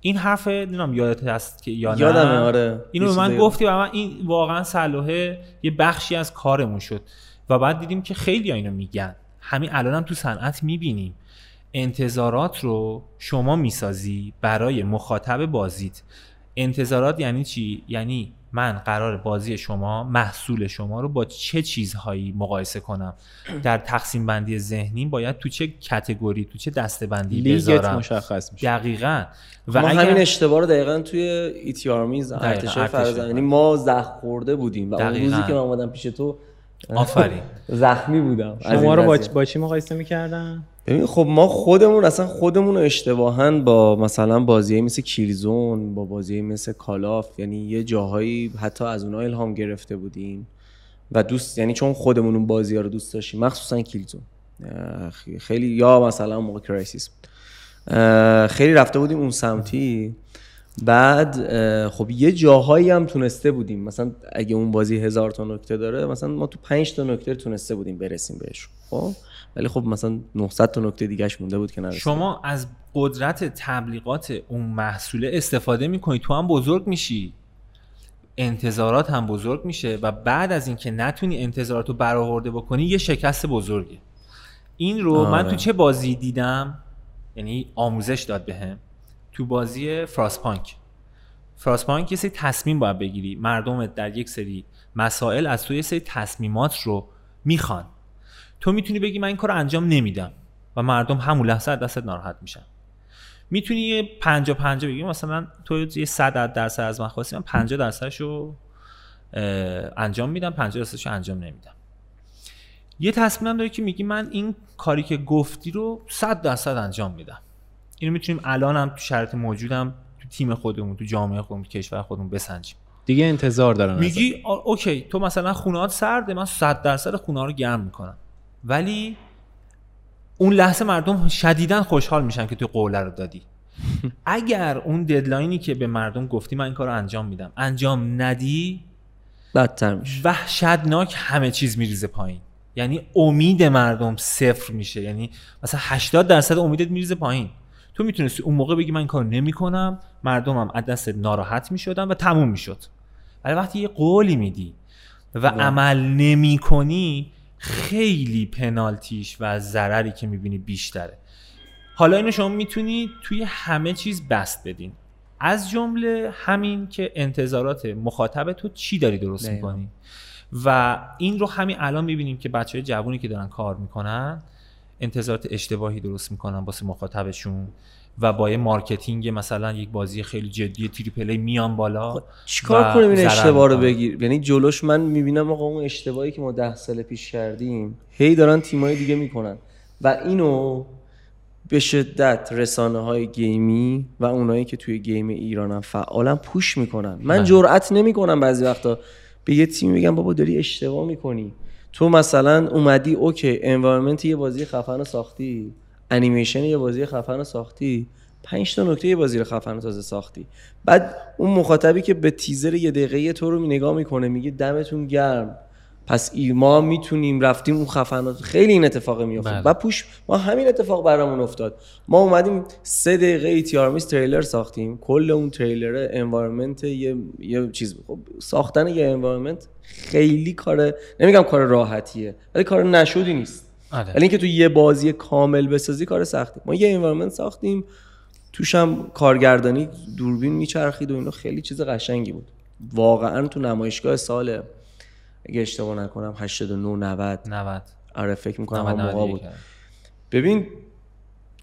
این حرف نمی‌دونم یادت هست که یا نه؟ یادمه آره. اینو به من گفتی و من این واقعا صلاحه یه بخشی از کارمون شد و بعد دیدیم که خیلی اینو میگن. همین الانم هم تو صنعت می‌بینیم. انتظارات رو شما می‌سازی برای مخاطب بازیت. انتظارات یعنی چی؟ یعنی من قرار بازی شما محصول شما رو با چه چیزهایی مقایسه کنم؟ در تقسیم بندی ذهنی باید تو چه کتگوری تو چه دسته بندی بذارم؟ مشخص میشه. دقیقا. و ما اگر... همین اشتباه رو دقیقا توی ایتی آرمیز ارتش فرزانه ما زخم خورده بودیم و اون روزی که من اومدم پیش تو آفرین. زخمی بودم شما رو با, با چی مقایسه می‌کردن؟ ببین خب ما خودمون اصلا خودمون رو اشتباها با مثلا بازی مثل کیلزون با بازی مثل کالاف یعنی یه جاهایی حتی از اونها الهام گرفته بودیم و دوست یعنی چون خودمون اون بازی ها رو دوست داشتیم مخصوصا کیلزون خیلی یا مثلا موقع Crysis خیلی رفته بودیم اون سمتی. بعد خب یه جاهایی هم تونسته بودیم. مثلا اگه اون بازی هزار تا نکته داره مثلا ما تو پنج تا نکته تونسته بودیم برسیم بهش خب؟ ولی خب مثلا 900 تا نکته دیگهش مونده بود که نرسید. شما از قدرت تبلیغات اون محصوله استفاده می‌کنی تو هم بزرگ میشی. انتظارات هم بزرگ میشه و بعد از اینکه نتونی انتظارات رو برآورده بکنی یه شکست بزرگه. این رو آره. من تو چه بازی دیدم؟ یعنی آموزش داد بهم. تو بازی فراسپانک فراسپانک یه سری تصمیم باید بگیری. مردم در یک سری مسائل از تو یه سری تصمیمات رو می‌خوان. تو می‌تونی بگی من این کار انجام نمیدم و مردم همون لحظه دستت ناراحت میشن. می‌تونی یه 50 50 بگی مثلا تو یه 100 درصد از من خواستی من 50 درصدش رو انجام میدم 50 درصدش رو انجام نمیدم. یه تصمیمم داری که میگی من این کاری که گفتی رو 100 درصد انجام میدم. اینو می‌تونیم الان هم تو شرط موجودم تو تیم خودمون تو جامعه خودمون تو کشور خودمون بسنجیم. دیگه انتظار دارن میگی اوکی تو مثلا خونهات سرده من 100 درصد خونه رو گرم می‌کنم. ولی اون لحظه مردم شدیدا خوشحال میشن که تو قوله رو دادی. اگر اون ددلاینی که به مردم گفتی من این کار رو انجام میدم. انجام ندی بدتر میشه. وحشتناک همه چیز میریزه پایین. یعنی امید مردم صفر میشه. یعنی مثلا 80 درصد امیدت میریزه پایین. تو می‌تونستی اون موقع بگی من این کار نمی‌کنم. مردمم از دست ناراحت می‌شدن و تموم می‌شد. ولی وقتی یه قولی میدی و عمل نمی‌کنی خیلی پنالتیش و ضرری که می‌بینی بیشتره. حالا اینو شما می‌تونی توی همه چیز بست بدین. از جمله همین که انتظارات مخاطب تو چی داری درست می‌کنی؟ و این رو همین الان می‌بینیم که بچه های جوانی که دارن کار می‌کنن انتظارات اشتباهی درست می‌کنن واسه مخاطبشون. و با یه marketing مثلا یک بازی خیلی جدی triple A میان بالا خب، چیکار کنیم این اشتباه رو بگیر؟ یعنی جلوش من می‌بینم آقا اون اشتباهی که ما ده سال پیش کردیم هی دارن تیمای دیگه می‌کنن. و اینو به شدت رسانه های game ی و اونایی که توی game ایرانم فعالن push می‌کنن. من بله. جرئت نمی‌کنم بعضی وقتا به یه تیم بگم بابا داری اشتباه می‌کنی. تو مثلا اومدی اوکی environment یه بازی خفن ساختی. انیمیشن یه بازی خفن ساختی؟ پنج تا نکته یه بازی رو خفن تازه ساختی. بعد اون مخاطبی که به تیزر یه دقیقه تو رو نگاه می‌کنه میگه دمتون گرم. پس ای ما می‌تونیم رفتیم اون خفنات خیلی این اتفاق میفته بله. و push ما همین اتفاق برامون افتاد. ما اومدیم سه دقیقه ای تیارمیس تریلر ساختیم. کل اون trailer environment یه یه چیز خب ساختن یه environment خیلی کار نمیگم کار راحتیه ولی کار نشدنی نیست. آره. ولی اینکه تو یه بازی کامل بسازی کار سختی ما یه environment ساختیم. توش هم کارگردانی دوربین میچرخید و اینا. خیلی چیز قشنگی بود. واقعا تو نمایشگاه سال اگه اشتباه نکنم 89 90 90 آره فکر می‌کنم موقع بود. ببین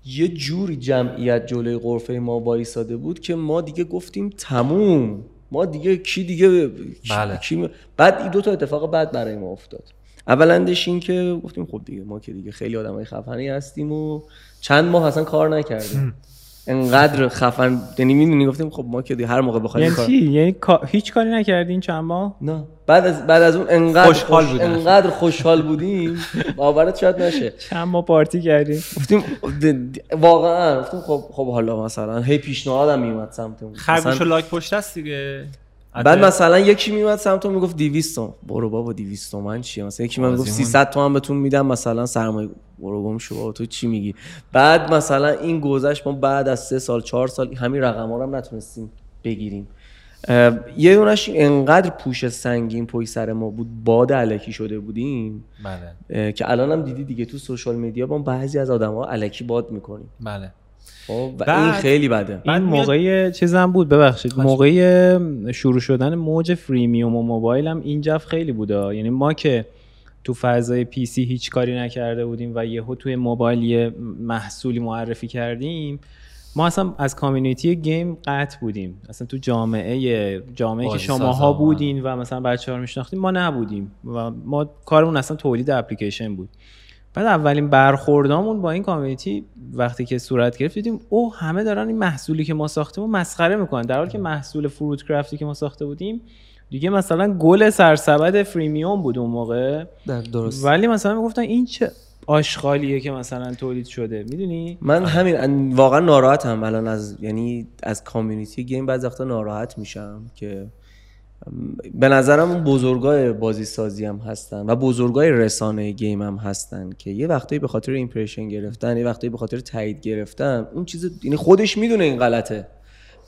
یه جوری جمعیت جلوی قرفه ما وایساده بود که ما دیگه گفتیم تموم. ما دیگه کی دیگه بله. کی بعد این دو تا اتفاق بعد برای ما افتاد. اولندش این که گفتیم خب دیگه ما که دیگه خیلی آدمای خفنی هستیم و چند ماه اصلا کار نکردیم. انقدر خفن یعنی می‌دونی گفتیم خب ما که هر موقع بخوایم یعنی چی؟ یعنی هیچ کاری نکردین چند ماه؟ نه. بعد از بعد از اون انقدر خوشحال خوش... بودیم انقدر خوشحال بودیم باورت شاید نشه. چند ماه پارتی کردیم. گفتیم واقعا. گفتیم خب خب حالا مثلا هی پیشنهادم میومد سمتمون. خرگوش لاک پشت است دیگه. بعد مثلا یکی میومد سمت می‌گفت 200 تومن. برو بابا 200 تومن چیه؟ مثلا یکی من می‌گفت 300 تومن بهتون میدم مثلا سرمایه برو گم شو تو چی میگی؟ بعد مثلا این گذشت ما بعد از سه سال چهار سال همین رقم ها رو هم نتونستیم بگیریم. یه دونش انقدر push سنگین پای سر ما بود باد الکی شده بودیم. بله. که الان هم دیدی دیگه تو social media با بعضی از آدم ها الکی باد می‌کنیم. بله. و این خیلی بده. این موقع چیزم بود ببخشید. موقع شروع شدن موج freemium و موبایل هم این جف خیلی بوده. یعنی ما که تو فضای PC هیچ کاری نکرده بودیم و یهو توی موبایل یه محصولی معرفی کردیم ما اصلا از کامیونیتی گیم قطع بودیم. اصلا تو جامعه جامعه که شماها بودین و مثلا بچه ها رو میشناختیم ما نبودیم. و ما کارمون اصلا تولید اپلیکیشن بود. بعد اولین برخوردامون با این کامیونیتی وقتی که صورت گرفت دیدیم او همه دارن این محصولی که ما ساختیم و مسخره می‌کنن. در حالی که محصول فروت کرافتی که ما ساخته بودیم دیگه مثلا گل سرسبد فریمیوم بود اون موقع. درست. ولی مثلا می‌گفتن این چه آشغالیه که مثلا تولید شده. می‌دونی؟ من همین واقعا ناراحتم الان از یعنی از community game بعضی وقتا ناراحت میشم که به نظرم اون بزرگای بازی سازی هم هستن و بزرگای رسانه game هم هستن که یه وقتایی به خاطر impression گرفتن یه وقتایی به خاطر تایید گرفتن اون چیز یعنی خودش می‌دونه این غلطه.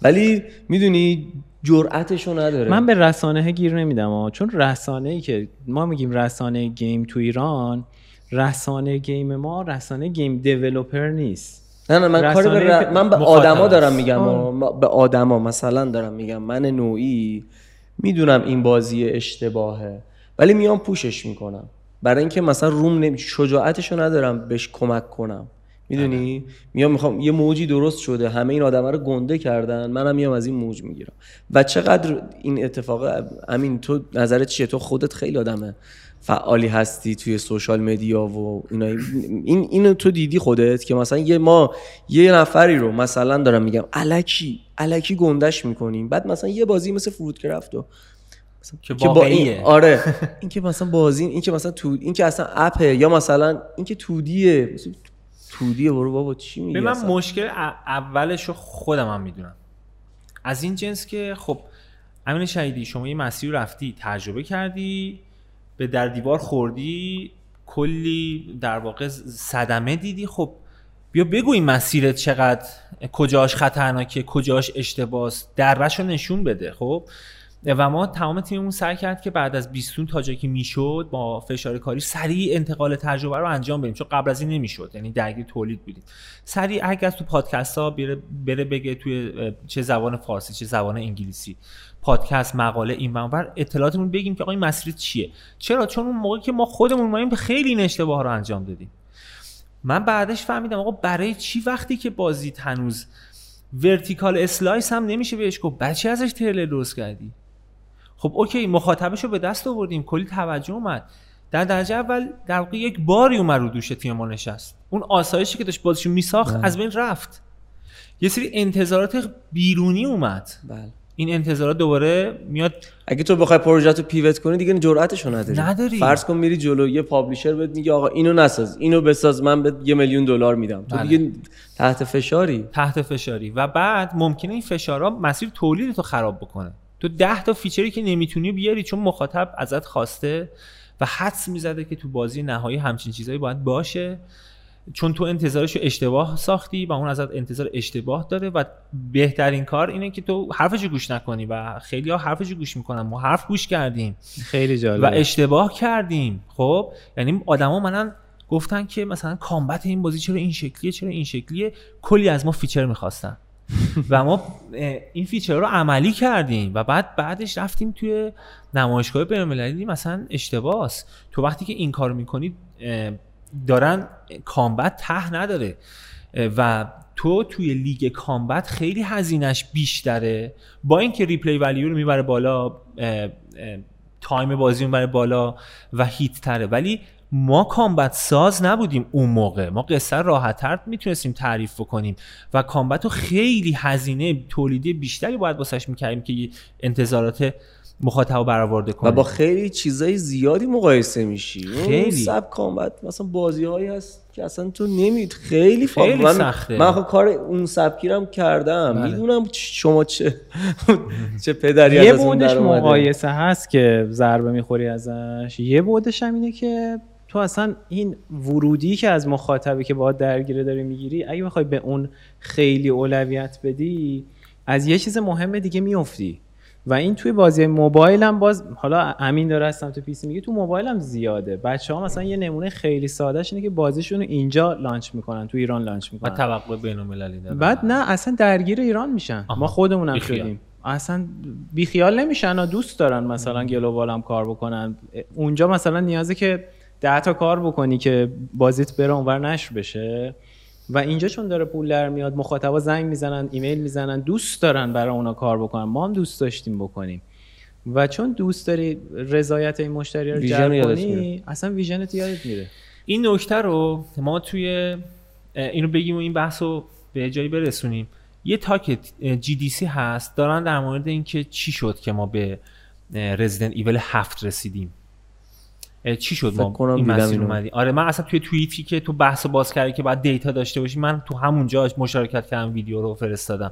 ولی می‌دونی جرأتشو نداره. من به رسانه گیر نمیدم چون رسانه ای که ما میگیم رسانه game تو ایران رسانه گیم ما رسانه گیم دیولپر نیست. نه نه من کاری به من به آدما دارم میگم به آدما مثلا دارم میگم. من نوعی می‌دونم این بازی اشتباهه ولی میام پوشش می‌کنم. برای اینکه مثلا روم نمی... شجاعتشو ندارم بهش کمک کنم. می‌دونی؟ میام می‌خوام یه موجی درست شده همه این آدم رو گنده کردن منم میام از این موج می‌گیرم. و چقدر این اتفاق امین تو نظرت چیه؟ تو خودت خیلی آدمه. فعالی هستی توی سوشال مدیا و اینا. این اینو تو دیدی خودت که مثلا یه ما یه نفری رو مثلا دارم میگم الکی الکی گندش می‌کنیم. بعد مثلا یه بازی مثل فروت کرفت و که, با این آره. این که مثلا بازی این که مثلا تو این که اصلا اپه یا مثلا این که تودیه. تودیه برو بابا چی میگی من مشکل اولش رو خودم هم می‌دونم. از این جنس که خب امین شهیدی شما یه مسیر رفتی تجربه کردی به در دیوار خوردی کلی در واقع صدمه دیدی. خب بیا بگو این مسیرت چقدر کجاش خطرناکه کجاش اشتباس درش رو نشون بده. خب و ما تمام تیممون سعی کرد که بعد از 20 تا جایی که می‌شد با فشار کاری سریع انتقال تجربه رو انجام بدیم چون قبل از این نمی‌شد یعنی درگیر تولید بودیم. سریع اگه تو پادکست ها بره, بره بگه توی چه زبان فارسی چه زبان انگلیسی. پادکست مقاله این منور اطلاعاتمون بگیم که آقا این مسیر چیه. چرا؟ چون اون موقعی که ما خودمون ماییم خیلی این اشتباه رو انجام دادیم. من بعدش فهمیدم آقا برای چی وقتی که بازی هنوز vertical slice هم نمیشه بهش گفت؟ بچه ازش ترلر درست کردی؟ خب okay مخاطبش رو به دست آوردیم. کلی توجه اومد. در درجه اول در واقع یک باری اومد رو دوش تیم ما نشست. اون آسایشی که داشت بازیشو میساخت بله. از بین رفت. یه سری انتظارات بیرونی اومد. بله. این انتظارات دوباره میاد. اگه تو بخوای پروژه رو پیوت کنی دیگه جرأتشو نداری. نداری. فرض کن میری جلو یه پابلیشر بهت میگه آقا اینو نساز اینو بساز من بهت یه میلیون دلار میدم. تو بله. دیگه تحت فشاری. تحت فشاری. و بعد ممکنه این فشارها مسیر تولید تو خراب بکنه. تو ده تا فیچری که نمی‌تونی بیاری چون مخاطب ازت خواسته و حدس می‌زده که تو بازی نهایی همچین چیزایی باید باشه. چون تو انتظارش اشتباه ساختی و اون ازت انتظار اشتباه داره و بهترین کار اینه که تو حرفش گوش نکنی و خیلی ها حرفش گوش می‌کنن. ما حرف گوش کردیم. خیلی جالب و اشتباه کردیم. خب؟ یعنی آدما منن گفتن که مثلا combat این بازی چرا این شکلیه چرا این شکلیه؟ کلی از ما feature می‌خواستن. و ما این feature رو عملی کردیم و بعد بعدش رفتیم توی نمایشگاه بین‌المللی مثلا اشتباس تو وقتی که این کارو می‌کنی دارن combat ته نداره. و تو توی لیگ combat خیلی هزینش بیشتره. با اینکه replay value رو می‌بره بالا time بازی می‌بره بالا و hit تره ولی ما combat ساز نبودیم اون موقع. ما قصه راحتتر می‌تونستیم تعریف بکنیم. و combat رو خیلی هزینه تولیدی بیشتری باید واسش می‌کردیم که انتظارات مخاطب برآورده کنه و با خیلی چیزای زیادی مقایسه میشی. خیلی. سب کامبت مثلا بازی هایی هست که اصلا تو نمید خیلی, خیلی من سخته. من خب کار اون سبکیرم کردم. بله. می‌دونم شما چه چه پدری یه بودش مقایسه هست که ضربه می‌خوری ازش. یه بودش هم اینه که تو اصلا این ورودی که از مخاطبی که باید درگیره داری می‌گیری اگه بخوای به اون خیلی اولویت بدی از یه چیز مهم دیگه میافتی. و این توی بازی موبایل هم باز حالا امین داره هستم تو PC میگه تو موبایل هم زیاده. بچه ها مثلا یه نمونه خیلی ساده اینه که بازیشون رو اینجا launch می‌کنن تو ایران launch می‌کنن. و توقع بین المللی بعد نه اصلا درگیر ایران میشن. ما خودمون هم شدیم. اصلا بیخیال نمیشن و دوست دارن مثلا global هم کار بکنن. اونجا مثلا نیازه که ده تا کار بکنی که بازیت بره اونور نشر بشه. و اینجا چون داره پول در میاد مخاطبا زنگ می‌زنن ایمیل می‌زنن دوست دارن برای اونا کار بکنن. ما هم دوست داشتیم بکنیم. و چون دوست داری رضایت این مشتری رو جلب کنی اصلا vision ت یادت میره. این نکته رو ما توی اینو بگیم و این بحث رو به جایی برسونیم. یه talk GDC هست دارن در مورد اینکه چی شد که ما به رزیدنت ایول هفت رسیدیم. چی شد؟ ما این مسیر اومدی. آره من اصلا توی توییتی که تو بحث باز کردی که بعد data داشته باشی من تو همونجا مشارکت کردم ویدیو رو فرستادم.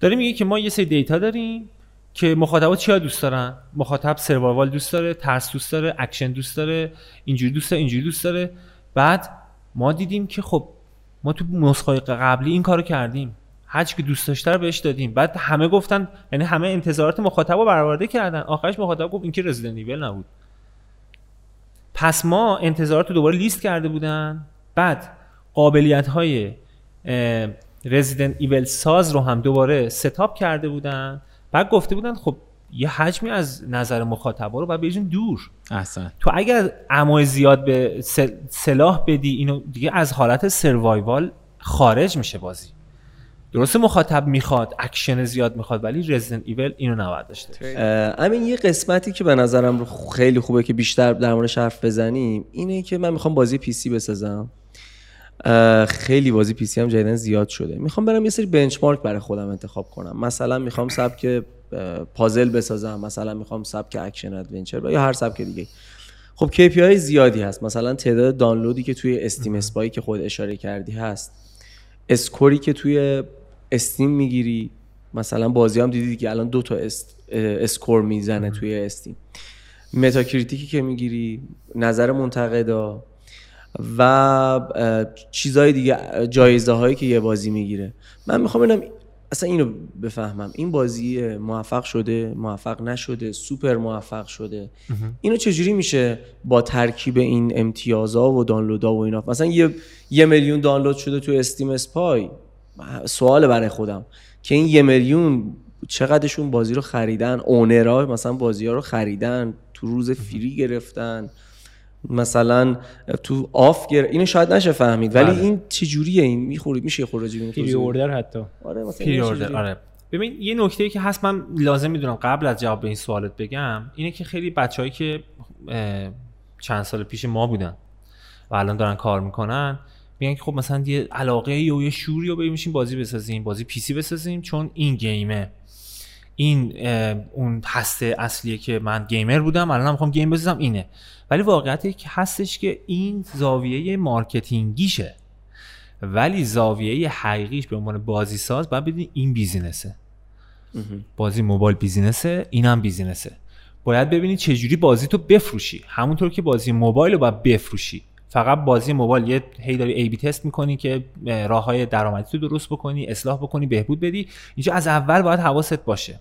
داره میگه که ما یه سری data داریم که مخاطبا چیا دوست دارن؟ مخاطب survival دوست داره ترس دوست داره اکشن دوست داره اینجوری دوست داره اینجوری دوست داره. بعد ما دیدیم که خب ما تو نسخه قبلی این کارو کردیم. هرچی که دوست داشته رو بهش دادیم. بعد همه گفتن یعنی همه انتظارات مخاطب رو برآورده کردن. آخرش مخاطب گفت این که رزیدنت نبود. پس ما انتظارات رو دوباره لیست کرده بودن. بعد قابلیت های رزیدنت ایول ساز رو هم دوباره setup کرده بودن. بعد گفته بودن خب یه حجمی از نظر مخاطبا رو باید بهشون داد. احسنت. تو اگر ammo ی زیاد به سلاح بدی اینو دیگه از حالت survival خارج میشه بازی. درسته مخاطب می‌خواد اکشن زیاد می‌خواد ولی رزیدنت ایول اینو نباید داشته همین یه قسمتی که به نظرم خیلی خوبه که بیشتر در موردش حرف بزنیم اینه که من می‌خوام بازی PC بسازم. خیلی بازی PC هم جدیدا زیاد شده. می‌خوام برم یه سری benchmark برای خودم انتخاب کنم. مثلا می‌خوام سبک puzzle بسازم مثلا می‌خوام سبک action adventure یا هر سبک دیگه. خب KPI زیادی هست. مثلا تعداد دانلودی که توی استیم اسپایی که خود اشاره کردی هست. score ی که توی استیم می‌گیری. مثلا بازی هم دیدی که الان دو تا است، score می‌زنه توی استیم. متاکریتیکی که می‌گیری نظر منتقدا و چیزهای دیگه جایزه هایی که یه بازی می‌گیره. من می‌خوام ببینم اصلا اینو بفهمم. این بازی موفق شده موفق نشده سوپر موفق شده. اینو چجوری میشه با ترکیب این امتیازها و دانلودها و اینا؟ مثلا یه, یه میلیون دانلود شده تو استیم اسپای. سوال برای خودم. که این یه میلیون چقدرشون بازی رو خریدن؟ owner ها مثلا بازی ها رو خریدن تو روز free گرفتن مثلا تو off گر اینو شاید نشه فهمید ولی بله. این چجوریه؟ این می‌خورید میشه یه بگیم pre-order حتی. آره مثلا pre-order آره. ببین یه نکته ای که هست من لازم می‌دونم قبل از جواب به این سوالت بگم اینه که خیلی بچه‌هایی که چند سال پیش ما بودن و الان دارن کار می‌کنن میگن که خب مثلا یه علاقه یا یه شوری رو بریم بازی بسازیم بازی PC بسازیم چون این game ه. این اون هسته اصلیه که من gamer بودم الان می‌خوام game بسازم اینه. ولی واقعیتی که هستش که این زاویه marketing یشه. ولی زاویه حقیقیش به عنوان بازی ساز باید بدین این business ه. بازی موبایل business ه اینم business ه. باید ببینید چجوری بازی تو بفروشی. همونطور که بازی موبایل رو باید بفروشی. فقط بازی موبایل یه هی داری A/B test می‌کنی که راه های درآمدی تو درست بکنی اصلاح بکنی بهبود بدی. اینجا از اول باید حواست باشه.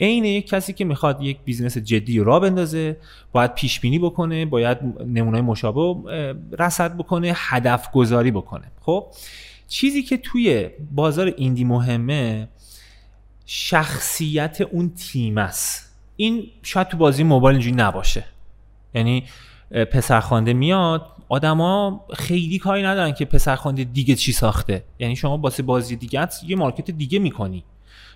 عین یک کسی که می‌خواد یک business جدی راه بندازه باید پیش بینی بکنه باید نمونه مشابه رصد بکنه هدف گذاری بکنه. خب؟ چیزی که توی بازار indie مهمه شخصیت اون تیم است. این شاید تو بازی موبایل اینجوری نباشه. یعنی پسرخوانده میاد آدما خیلی کاری ندارن که پسرخوانده دیگه چی ساخته. یعنی شما واسه بازی دیگه یه market دیگه می‌کنی.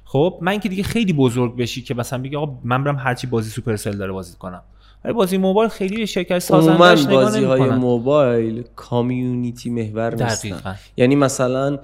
خب من که دیگه خیلی بزرگ بشی که مثلا بگی آقا من برم هرچی بازی سوپر سل داره بازی کنم. ولی بازی موبایل خیلی به شرکت سازندش نگاه بازی های موبایل community محور نیستن. یعنی مثلا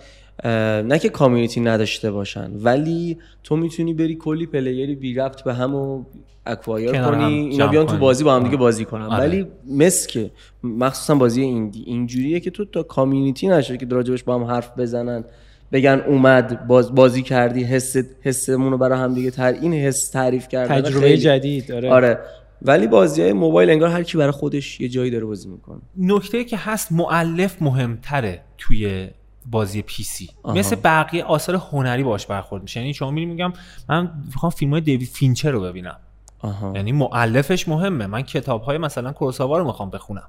نه که community نداشته باشن ولی تو می‌تونی بری کلی player ی بی ربط به هم و اکوایر کنی اینا بیان تو بازی با هم دیگه بازی کنن. آره. ولی مسک مخصوصا بازی ایندی اینجوریه که تو تا کامیونیتی نشه که راجبش با هم حرف بزنن بگن اومد باز بازی کردی حس حسمون رو برای هم دیگه تر این حس تعریف کردن تجربه جدید آره. آره. ولی بازی های موبایل انگار هر کی برای خودش یه جایی داره بازی می‌کنه. نکته که هست معلف مهمتره توی بازی پی سی مثل بقیه آثار هنری باش برخورد میشه. یعنی شما میری میگم من می‌خوام فیلم های دیوید فینچر رو ببینم. آها. یعنی مؤلفش مهمه. من کتاب های مثلا کوروساوا رو می‌خوام بخونم.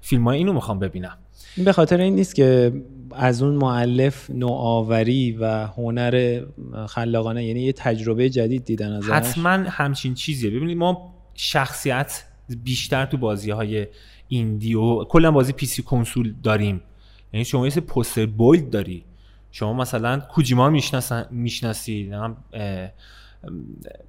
فیلم های اینو می‌خوام ببینم. به خاطر این نیست که از اون مؤلف نوآوری و هنر خلاقانه یعنی یه تجربه جدید دیدن ازش. حتما همچین چیزیه. ببینید ما شخصیت بیشتر تو بازی های indie و کلا بازی PC کنسول داریم. یعنی شما یه پوستر bold داری. شما مثلا کوجیما می‌شناسی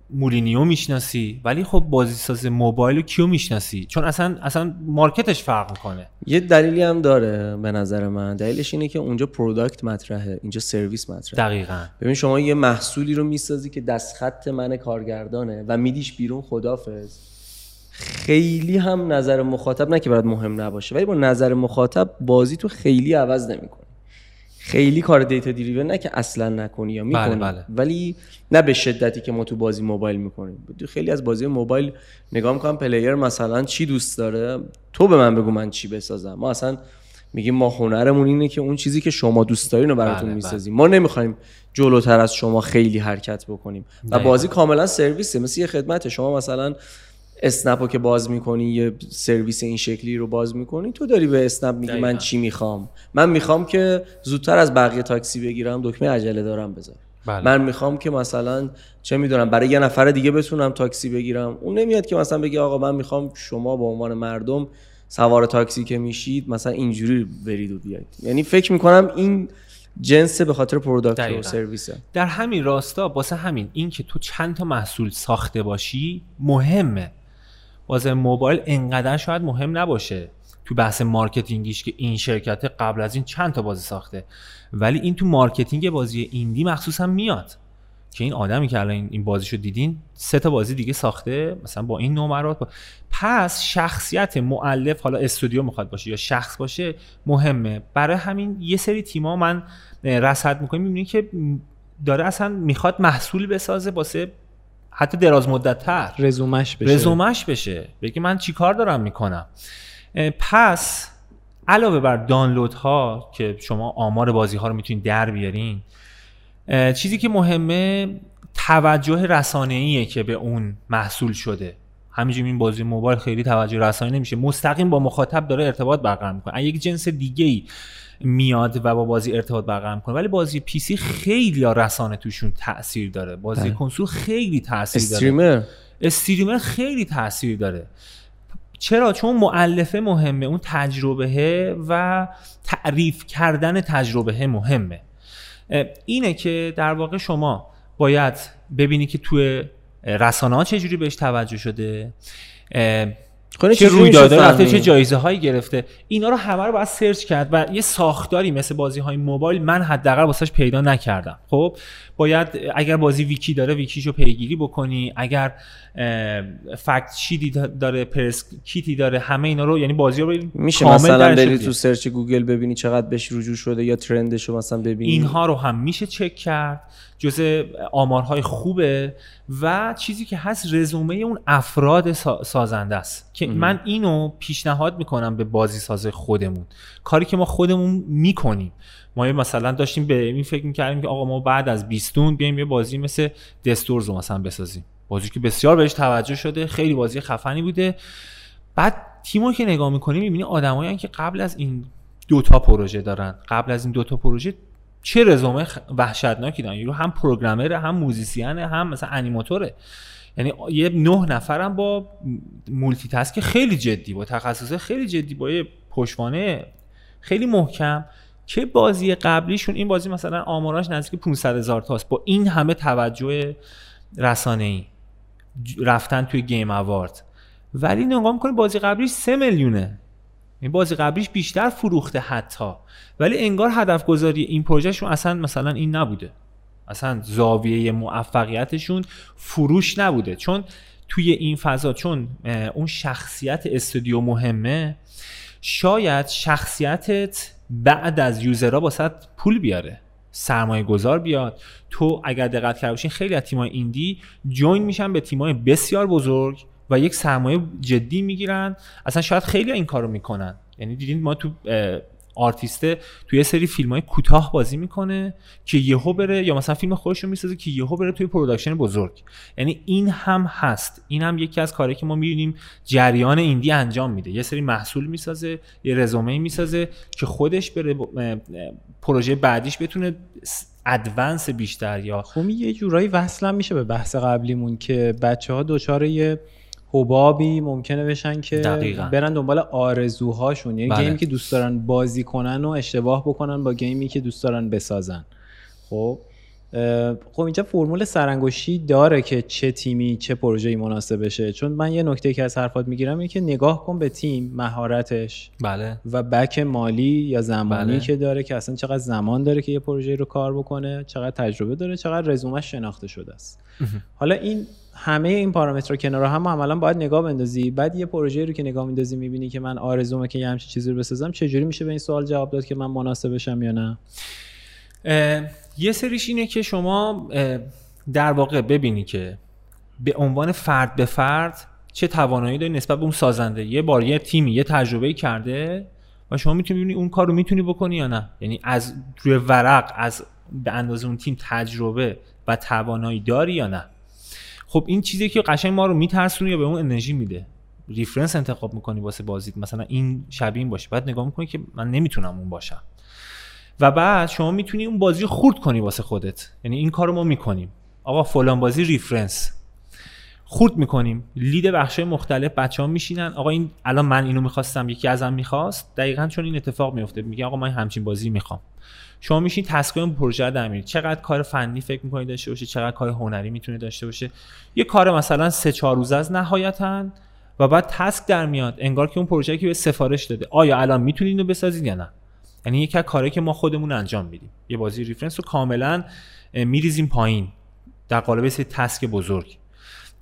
مورینیو می‌شناسی ولی خب بازی ساز موبایل کیو می‌شناسی؟ چون اصلا اصلا market ش فرق می‌کنه. یه دلیلی هم داره به نظر من. دلیلش اینه که اونجا product مطرحه اینجا سرویس مطرحه. دقیقا. ببین شما یه محصولی رو می‌سازی که دست خط من کارگردانه و میدیش بیرون خدافظ. خیلی هم نظر مخاطب نه که برات مهم نباشه ولی با نظر مخاطب بازی تو خیلی عوض نمی‌کنه خیلی کار data-driven نه که اصلا نکنی یا می‌کنی بله. بله. ولی نه به شدتی که ما تو بازی موبایل می‌کنیم. خیلی از بازی موبایل نگاه می‌کنم player مثلا چی دوست داره؟ تو به من بگو من چی بسازم. ما اصلا میگیم ما هنرمون اینه که اون چیزی که شما دوست دارین رو براتون بله می‌سازیم. بله. ما نمی‌خوایم جلوتر از شما خیلی حرکت بکنیم. و بازی کاملا سرویسه. مثل یه خدمت. شما مثلا اسنپ رو که باز می‌کنی یه سرویس این شکلی رو باز می‌کنی تو داری به اسنپ میگی من چی می‌خوام؟ من می‌خوام که زودتر از بقیه تاکسی بگیرم دکمه عجله دارم بذار بله. من می‌خوام که مثلا چه می‌دونم برای یه نفر دیگه بتونم تاکسی بگیرم. اون نمیاد که مثلا بگی آقا من می‌خوام شما به عنوان مردم سوار تاکسی که میشید مثلا اینجوری برید و بیاید. یعنی فکر می‌کنم این جنس به خاطر product و سرویسه. در همین راستا واسه همین این که تو چند تا محصول ساخته باشی مهمه. بازی موبایل انقدر شاید مهم نباشه تو بحث marketing یش که این شرکت قبل از این چند تا بازی ساخته. ولی این تو marketing بازی indie مخصوصا میاد که این آدمی که الان این بازیشو دیدین سه تا بازی دیگه ساخته مثلا با این نمرات با... پس شخصیت مؤلف حالا استودیو می‌خواد باشه یا شخص باشه مهمه. برای همین یه سری تیما من رصد می‌کنیم می‌بینیم که داره اصلا می‌خواد محصول بسازه واسه حتی دراز مدت تر رزومش بشه. رزومش بشه. بگی من چیکار دارم می‌کنم؟ پس علاوه بر دانلود ها که شما آمار بازی ها رو می‌تونید در بیارین چیزی که مهمه توجه رسانه‌ایه که به اون محصول شده. همینجوری این بازی موبایل خیلی توجه رسانه نمیشه. مستقیم با مخاطب داره ارتباط برقرار می‌کنه. یک جنس دیگه ای میاد و با بازی ارتباط برقرار می‌کنه. ولی بازی پی سی خیلی رسانه توشون تاثیر داره. بازی بله. کنسول خیلی تاثیر داره. استریمر. استریمر خیلی تاثیر داره. چرا؟ چون معلفه مهمه. اون تجربه و تعریف کردن تجربه مهمه. اینه که در واقع شما باید ببینی که توی رسانه ها چجوری بهش توجه شده. چه رویداده رفته چه جایزه هایی گرفته. اینا رو همه رو باید سرچ کرد و یه ساختاری مثل بازی های موبایل من حداقل واسش پیدا نکردم. خب؟ باید اگر بازی wiki داره wiki شو پیگیری بکنی. اگر fact sheet ی داره press kit ی داره همه اینا رو یعنی بازی رو میشه مثلا بری تو search گوگل ببینی چقدر بهش رجوع شده یا trend شو مثلا ببینی. اینها رو هم میشه چک کرد. جزء آمارهای خوبه و چیزی که هست رزومه اون افراد سازنده است. که من اینو پیشنهاد می‌کنم به بازی ساز خودمون. کاری که ما خودمون می‌کنیم. ما مثلا داشتیم به این فکر می‌کردیم که آقا ما بعد از بیستون بیایم یه بازی مثل دستورز رو مثلا بسازیم. بازی که بسیار بهش توجه شده خیلی بازی خفنی بوده. بعد تیمو که نگاه می‌کنیم می‌بینی آدمایی که قبل از این دوتا پروژه دارن. قبل از این دوتا پروژه چه رزومه وحشتناکی دارن؟ یعنی هم پروگرامر هم موزیسیانه هم مثلا انیماتوره. یعنی یه نه نفرم با مولتی تاسک خیلی جدی با تخصص خیلی جدی با یه پشوانه خیلی محکم. که بازی قبلیشون این بازی مثلا آماراش نزدیک 500 هزار تاست. با این همه توجه رسانه ای رفتن توی گیم اوارد ولی نگاه می‌کنی بازی قبلیش 3 میلیونه. این بازی قبلیش بیشتر فروخته حتی. ولی انگار هدف گذاری این پروژهشون اصلا مثلا این نبوده. اصلا زاویه موفقیتشون فروش نبوده. چون توی این فضا چون اون شخصیت استودیو مهمه شاید شخصیتت بعد از user ها واسه پول بیاره سرمایه گذار بیاد. تو اگر دقت کرده باشین خیلی از تیمای indie join میشن به تیمای بسیار بزرگ و یک سرمایه جدی می‌گیرن. اصلا شاید خیلی این کارو می‌کنن. یعنی دیدین ما تو آرتیسته توی یه سری فیلم های کوتاه بازی می‌کنه که یهو بره یا مثلا فیلم خودش رو می‌سازه که یهو بره توی production بزرگ. یعنی این هم هست. این هم یکی از کاری که ما می‌بینیم جریان ایندی انجام میده. یه سری محصول می‌سازه یه رزومه می‌سازه که خودش بره پروژه بعدیش بتونه ادوانس بیشتر یا خب یه جورایی وصل میشه به بحث قبلیمون که بچه ها دوچار یه حبابی ممکنه بشن که دقیقا. برن دنبال آرزوهاشون یعنی بله. گیمی که دوست دارن بازی کنن و اشتباه بکنن با گیمی که دوست دارن بسازن خب خب اینجا فرمول سرانگشتی داره که چه تیمی چه پروژه‌ای مناسب بشه چون من یه نکته که از حرفات می‌گیرم اینه که نگاه کن به تیم مهارتش بله و بک مالی یا زمانی بله. که داره که اصلا چقدر زمان داره که یه پروژه رو کار بکنه چقدر تجربه داره چقدر رزومش شناخته شده است حالا این همه این پارامترها کنار هم عملا باید نگاه بندازی. بعد یه پروژه رو که نگاه میندازی می‌بینی که من آرزومه که یه همچین چیزی رو بسازم چجوری میشه به این سوال جواب داد که من مناسبشم یا نه؟ یه سریش اینه که شما در واقع ببینی که به عنوان فرد به فرد چه توانایی داری نسبت به اون سازنده. یه بار یه تیمی یه تجربه کرده و شما می‌تونی ببینی اون کار رو می‌تونی بکنی یا نه. یعنی از روی ورق از به اندازه اون تیم تجربه و توانایی داری یا نه. خب این چیزی که قشنگ ما رو میترسونه یا به اون انرژی میده. ریفرنس انتخاب می‌کنی واسه بازیت. مثلا این شبیه این باشه. بعد نگاه می‌کنی که من نمی‌تونم اون باشم. و بعد شما می‌تونی اون بازی رو خورد کنی واسه خودت. یعنی این کارو ما می‌کنیم. آقا فلان بازی reference. خورد می‌کنیم. lead بخش مختلف بچه ها میشینن. آقا این الان من اینو می‌خواستم یکی ازم می‌خواست. دقیقا چون این اتفاق میفته میگه آقا من همچین بازی می‌خوام. شما میشین task ای پروژه در چقدر کار فنی فکر می‌کنید داشته باشه چقدر کار هنری می‌تونه داشته باشه. یه کار مثلا سه چهار روز از نهایتا و بعد task در میاد. انگار که اون پروژه که به سفارش داده. آیا الان می‌تونید اینو بسازید یا نه؟ یعنی از کارهایی که ما خودمون انجام میدیم. یه بازی reference رو کاملا میریزیم پایین. در قالب سه task بزرگ.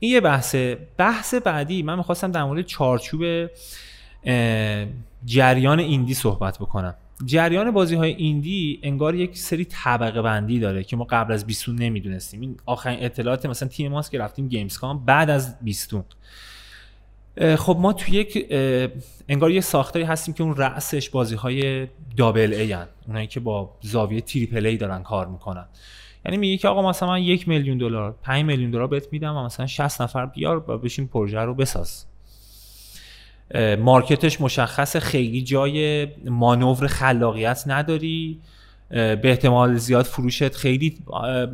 این یه بحثه. بحث بعدی من می‌خواستم در مورد چارچوب جریان indie صحبت بکنم. جریان بازی های indie انگار یک سری طبقه بندی داره که ما قبل از بیستون نمی‌دونستیم. این آخرین اطلاعات مثلا تیم ماست که رفتیم گیمز کام بعد از بیستون. خب ما توی یک انگار یه ساختاری هستیم که اون رأسش بازی های دابل ای هن. اونایی که با زاویه تریپل ای دارن کار می‌کنن. یعنی میگه که آقا مثلا من یک میلیون دلار 5 میلیون دلار بهت میدم و مثلا 60 نفر بیار و بشین پروژه رو بساز. مارکتش مشخص خیلی جای مانور خلاقیت نداری. به احتمال زیاد فروشت خیلی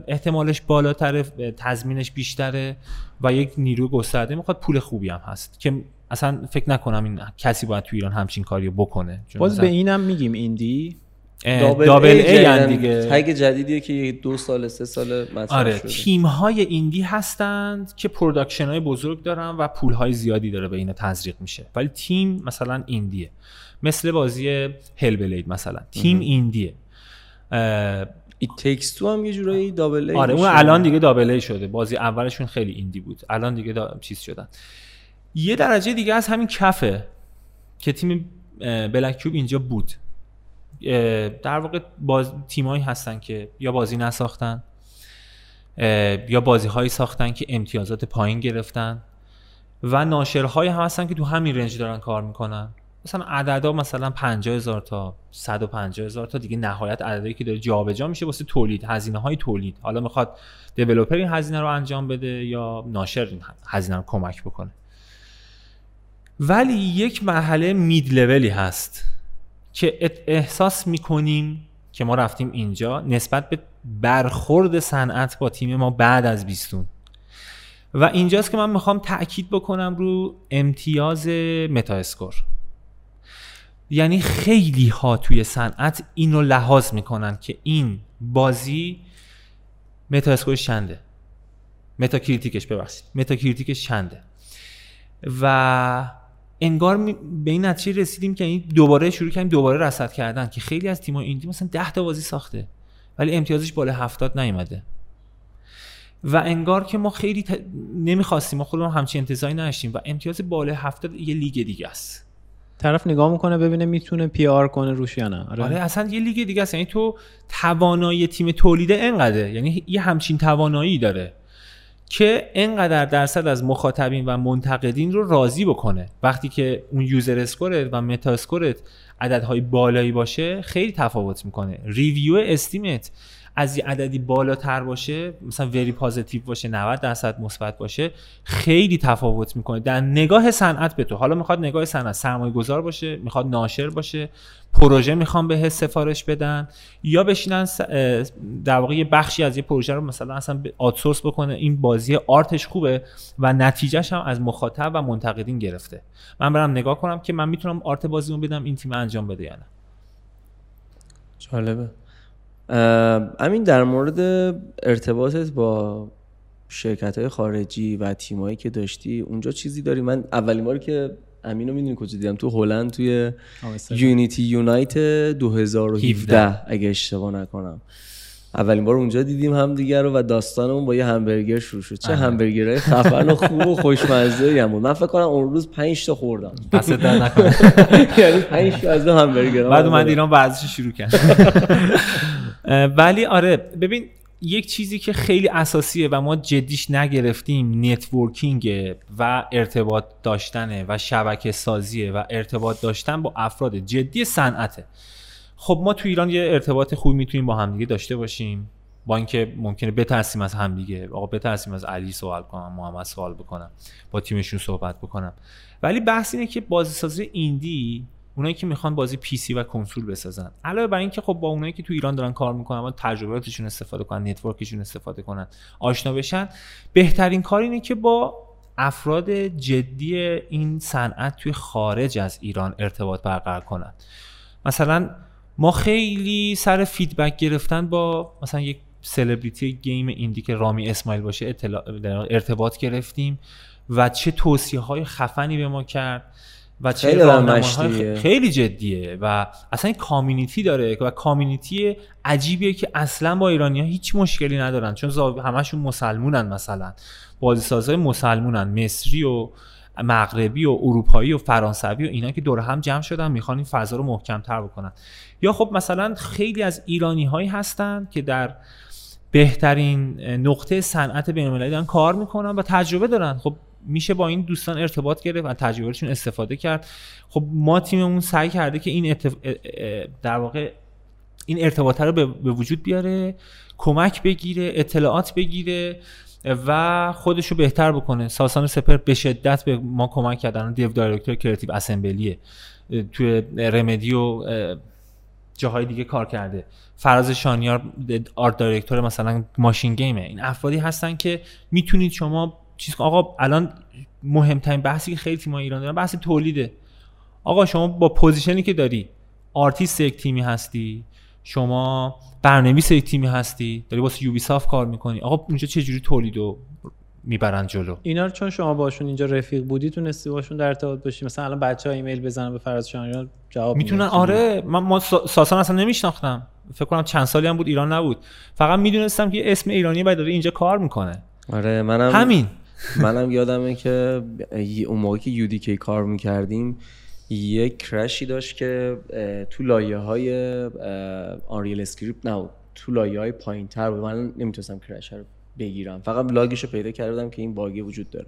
احتمالش بالاتره تضمینش بیشتره و یک نیروی گسترده می‌خواد پول خوبی هم هست که اصلا فکر نکنم این کسی باید تو ایران همچین کاریو بکنه. باز به اینم میگیم indie. double, A, A دیگه. tag جدیدیه که دو سال سه سال آره تیم های indie هستند که production های بزرگ دارن و پول های زیادی داره به اینا تزریق میشه. ولی تیم مثلا indie ه. مثل بازی Hellblade مثلا. تیم indie ه. ایت تیکس تو هم یه جورایی دابل ای آره اون الان دیگه دابل ای شده. بازی اولشون خیلی ایندی بود. الان دیگه دا... چیز شدن. یه درجه دیگه از همین کفه که تیم بلک کیوب اینجا بود. در واقع باز تیمایی هستن که یا بازی نساختن یا بازی هایی ساختن که امتیازات پایین گرفتن و ناشرهایی هم هستن که تو همین رنج دارن کار می‌کنن. مثلا عددا مثلا 50 هزار تا 150 هزار تا دیگه نهایت عددی که داره جابجا میشه واسه تولید هزینه های تولید. حالا می‌خواد دیولپر این هزینه رو انجام بده یا ناشر این هزینه رو کمک بکنه. ولی یک مرحله مید لولی هست. که احساس می‌کنیم که ما رفتیم اینجا نسبت به برخورد صنعت با تیم ما بعد از بیستون. و اینجاست که من می‌خوام تاکید بکنم رو امتیاز متا اسکور یعنی خیلی ها توی صنعت اینو لحاظ می‌کنن که این بازی metascore ش چنده. Metacritic ش ببخشید. Metacritic ش چنده. و انگار به این نتیجه رسیدیم که این دوباره شروع کردیم دوباره رصد کردن که خیلی از تیم‌ها indie مثلا 10 تا بازی ساخته ولی امتیازش بالا 70 نیومده. و انگار که ما خیلی ت... نمی‌خواستیم ما خودمون همچین انتظاری نداشتیم و امتیاز بالا 70 یه لیگ دیگه است. طرف نگاه می‌کنه ببینه می‌تونه PR کنه روش یا نه. آره. آره اصلا یه لیگ دیگه است. یعنی تو توانایی تیم تولیده انقدره یعنی یه همچین توانایی داره. که انقدر درصد از مخاطبین و منتقدین رو راضی بکنه. وقتی که اون user score ت و metascore ت عددهای بالایی باشه خیلی تفاوت می‌کنه. review Steam ت از یه عددی بالاتر باشه مثلا very positive باشه 90 درصد مثبت باشه خیلی تفاوت می‌کنه. در نگاه صنعت به تو حالا می‌خواد نگاه صنعت سرمایه گذار باشه می‌خواد ناشر باشه پروژه می‌خوام به سفارش بدن یا بشینن در واقع یه بخشی از یه پروژه رو مثلا اصلا آتسورس بکنه. این بازی آرتش خوبه و نتیجهش هم از مخاطب و منتقدین گرفته. من برم نگاه کنم که من می‌تونم آرت بازیمو بدم این تیم انجام بده یا نه. جالبه. همین در مورد ارتباطت با شرکت های خارجی و تیمایی که داشتی اونجا چیزی داری؟ من اولین بار که امینو می‌دونی کجا دیدم. تو هلند توی Unity Unite 2017 اگه اشتباه نکنم. اولین بار اونجا دیدیم هم دیگر رو و داستانمون با یه همبرگر شروع شد. چه همبرگرهای خفن و خوب و خوشمزه هم بود. من فکر کنم اون روز 5 تا خوردم. بس در نکنه. یعنی 5 تا از همبرگر بعد اومد ایران ورزش شروع کرد. ولی آره ببین یک چیزی که خیلی اساسیه و ما جدیش نگرفتیم networking و ارتباط داشتنه و شبکه سازیه و ارتباط داشتن با افراد جدی صنعته. خب ما تو ایران یه ارتباط خوبی می‌تونیم با همدیگه داشته باشیم. با اینکه ممکنه بترسیم از همدیگه. آقا بترسیم از علی سوال کنم محمد سوال بکنم با تیمشون صحبت بکنم. ولی بحث اینه که بازیسازی indie اونایی که می‌خوان بازی PC و کنسول بسازن. علاوه بر اینکه خب با اونایی که تو ایران دارن کار می‌کنن و تجربیاتشون استفاده کنن network شون استفاده کنن آشنا بشن بهترین کار اینه که با افراد جدی این صنعت توی خارج از ایران ارتباط برقرار کنن. مثلا ما خیلی سر feedback گرفتن با مثلا یک celebrity game indie که رامی اسماعیل باشه ارتباط گرفتیم و چه توصیه های خفنی به ما کرد. و چه خیلی, خیلی جدیه و اصلا این community داره و community ی عجیبیه که اصلا با ایرانی ها هیچ مشکلی ندارن. چون همشون مسلمونن مثلا. بازیسازهای مسلمونن. مصری و مغربی و اروپایی و فرانسوی و اینا که دور هم جمع شدن می‌خوان این فضا رو محکم تر بکنن. یا خب مثلا خیلی از ایرانی هایی هستن که در بهترین نقطه صنعت بین دارن کار می‌کنن و تجربه دارن. خب میشه با این دوستان ارتباط گرفت و تجربهشون استفاده کرد. خب ما تیممون سعی کرده که این در واقع این ارتباطه رو به وجود بیاره کمک بگیره اطلاعات بگیره و خودش رو بهتر بکنه. ساسان سپهر به شدت به ما کمک کردن dev director Creative Assembly ه. توی Remedy و جاهای دیگه کار کرده. فراز شانیار art director مثلا MachineGames ه. این افرادی هستن که می‌تونید شما چیز آقا الان مهمترین بحثی که خیلی تیم ایران دارن بحث تولیده. آقا شما با position ی که داری آرتیست یک تیمی هستی شما برنامه‌نویس یک تیمی هستی داری واسه یوبی کار می‌کنی. آقا اونجا چه جوری تولید و می‌برن جلو؟ اینا رو چون شما باشون اینجا رفیق بودی تونستی باشون در ارتباط باشی. مثلا الان بچه ها ایمیل بزنن به فراز شاهریان جواب می‌تونن. آره من ما ساسان اصلا نمیشناختم. فکر کنم چند سالی هم بود ایران نبود. فقط می‌دونستم که اسم ایرانی باید داره اینجا کار می‌کنه. آره منم همین. منم یادمه که اون موقعی که یودیکی کار می‌کردیم یک کرشی داشت که تو لایه های Unreal Script نبود تو لایه های پایین تر بود. من نمی‌تونستم crash رو بگیرم. فقط log ش رو پیدا کردم که این bug ی وجود داره.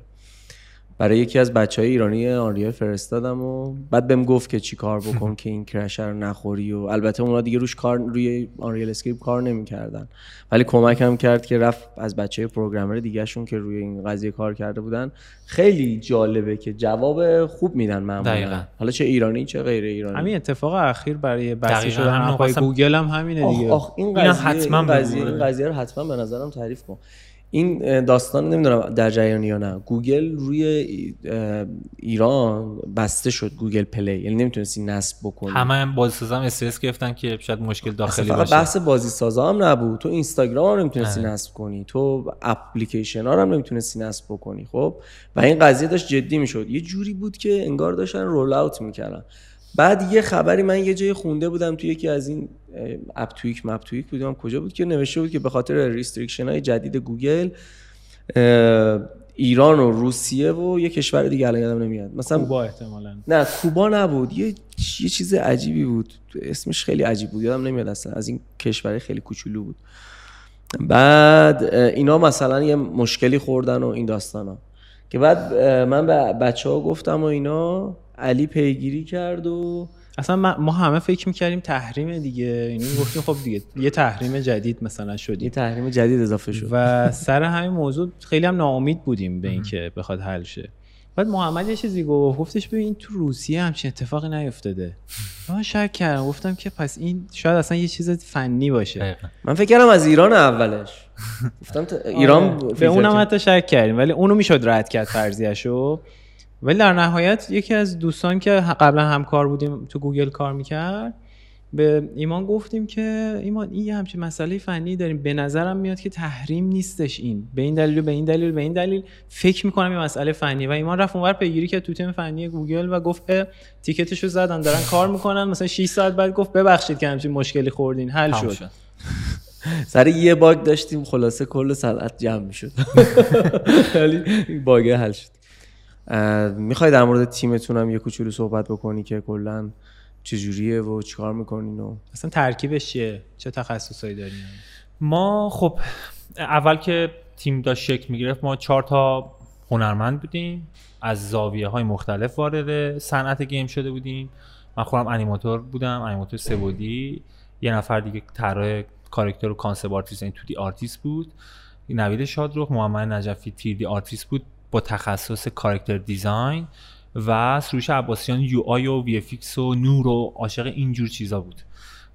برای یکی از بچه های ایرانی Unreal فرستادم و بعد بهم گفت که چی کار بکن که این crash رو نخوری و البته اونا دیگه روش کار روی Unreal Script کار نمی‌کردن. ولی کمکم کرد که رفت از بچه programmer دیگهشون که روی این قضیه کار کرده بودن. خیلی جالبه که جواب خوب میدن معمولا. حالا چه ایرانی چه غیر ایرانی. همین اتفاق اخیر برای بسته شدن app ای گوگل هم همینه دیگه. آخ, این قضیه حتما این قضیه, این قضیه رو حتما به نظرم تعریف کن. این داستان نمی‌دونم در جریان یا نه. گوگل روی ایران بسته شد گوگل پلی. یعنی نمی‌تونستی نصب بکنی همه هم بازی سازا هم استرس گرفتن که شاید مشکل داخلی فقط باشه. بحث بازی سازا هم نبود. تو اینستاگرام هم نمی‌تونستی نصب کنی. تو اپلیکیشن ها هم نمی‌تونستی نصب بکنی. خب؟ و این قضیه داشت جدی می‌شد. یه جوری بود که انگار داشتن roll out می‌کردن. بعد یه خبری من یه جای خونده بودم تو یکی از این Aptoide مپتوید بودم. کجا بود که نوشته بود که به خاطر restriction های جدید گوگل ایران و روسیه و یه کشور دیگه الان یادم نمیاد. مثلا کوبا احتمالاً. نه کوبا نبود. یه یه چیز عجیبی بود. اسمش خیلی عجیب بود. یادم نمیاد اصلا. از این کشور خیلی کوچولو بود. بعد اینا مثلا یه مشکلی خوردن و این داستانا. که بعد من به بچه ها گفتم و اینا علی پیگیری کرد و اصلا ما همه فکر می‌کردیم تحریم دیگه. یعنی گفتیم خب دیگه یه تحریم جدید مثلا شدیم. یه تحریم جدید اضافه شد. و سر همین موضوع خیلی هم ناامید بودیم به اینکه بخواد حل شه. بعد محمد یه چیزی گفت گفتش ببین تو روسیه همچین اتفاقی نیفتاده. من شک کردم گفتم که پس این شاید اصلا یه چیز فنی باشه. من فکر کردم از ایران اولش. گفتم ایران آره. به اونم حتی شک کردیم ولی اونو می‌شد رد کرد فرضیه‌شو. ولی در نهایت یکی از دوستان که قبلا همکار بودیم تو گوگل کار می‌کرد به ایمان گفتیم که ایمان این یه همچین مسئله فنی داریم. به نظرم میاد که تحریم نیستش این. به این دلیل به این دلیل به این دلیل. فکر می‌کنم این مسئله فنی. و ایمان رفت اونور پیگیری که تو تیم فنی گوگل و گفت ticket شو زدن دارن کار می‌کنن. مثلا 6 ساعت بعد گفت ببخشید که همچین مشکلی خوردین. حل شد. سر یه باگ داشتیم خلاصه کل صنعت جمع می‌شد. ولی باگ حل شد. می‌خوای در مورد تیمتون هم یه کوچولو صحبت بکنی که کلا چجوریه و چیکار می‌کنین و اصلا ترکیبش چیه؟ چه تخصصایی دارین؟ ما خب اول که تیم داشت شکل می‌گرفت ما چهار تا هنرمند بودیم. از زاویه های مختلف وارد صنعت گیم شده بودیم. من خودم انیماتور بودم انیماتور سبودی یه نفر دیگه طراح کاراکتر و concept artist یعنی تو دی آرتیست بود. نوید شادروخ محمد نجفی تیر دی آرتیست بود. با تخصص character design و سروش عباسیان UI و VFX و نور و عاشق اینجور چیزا بود.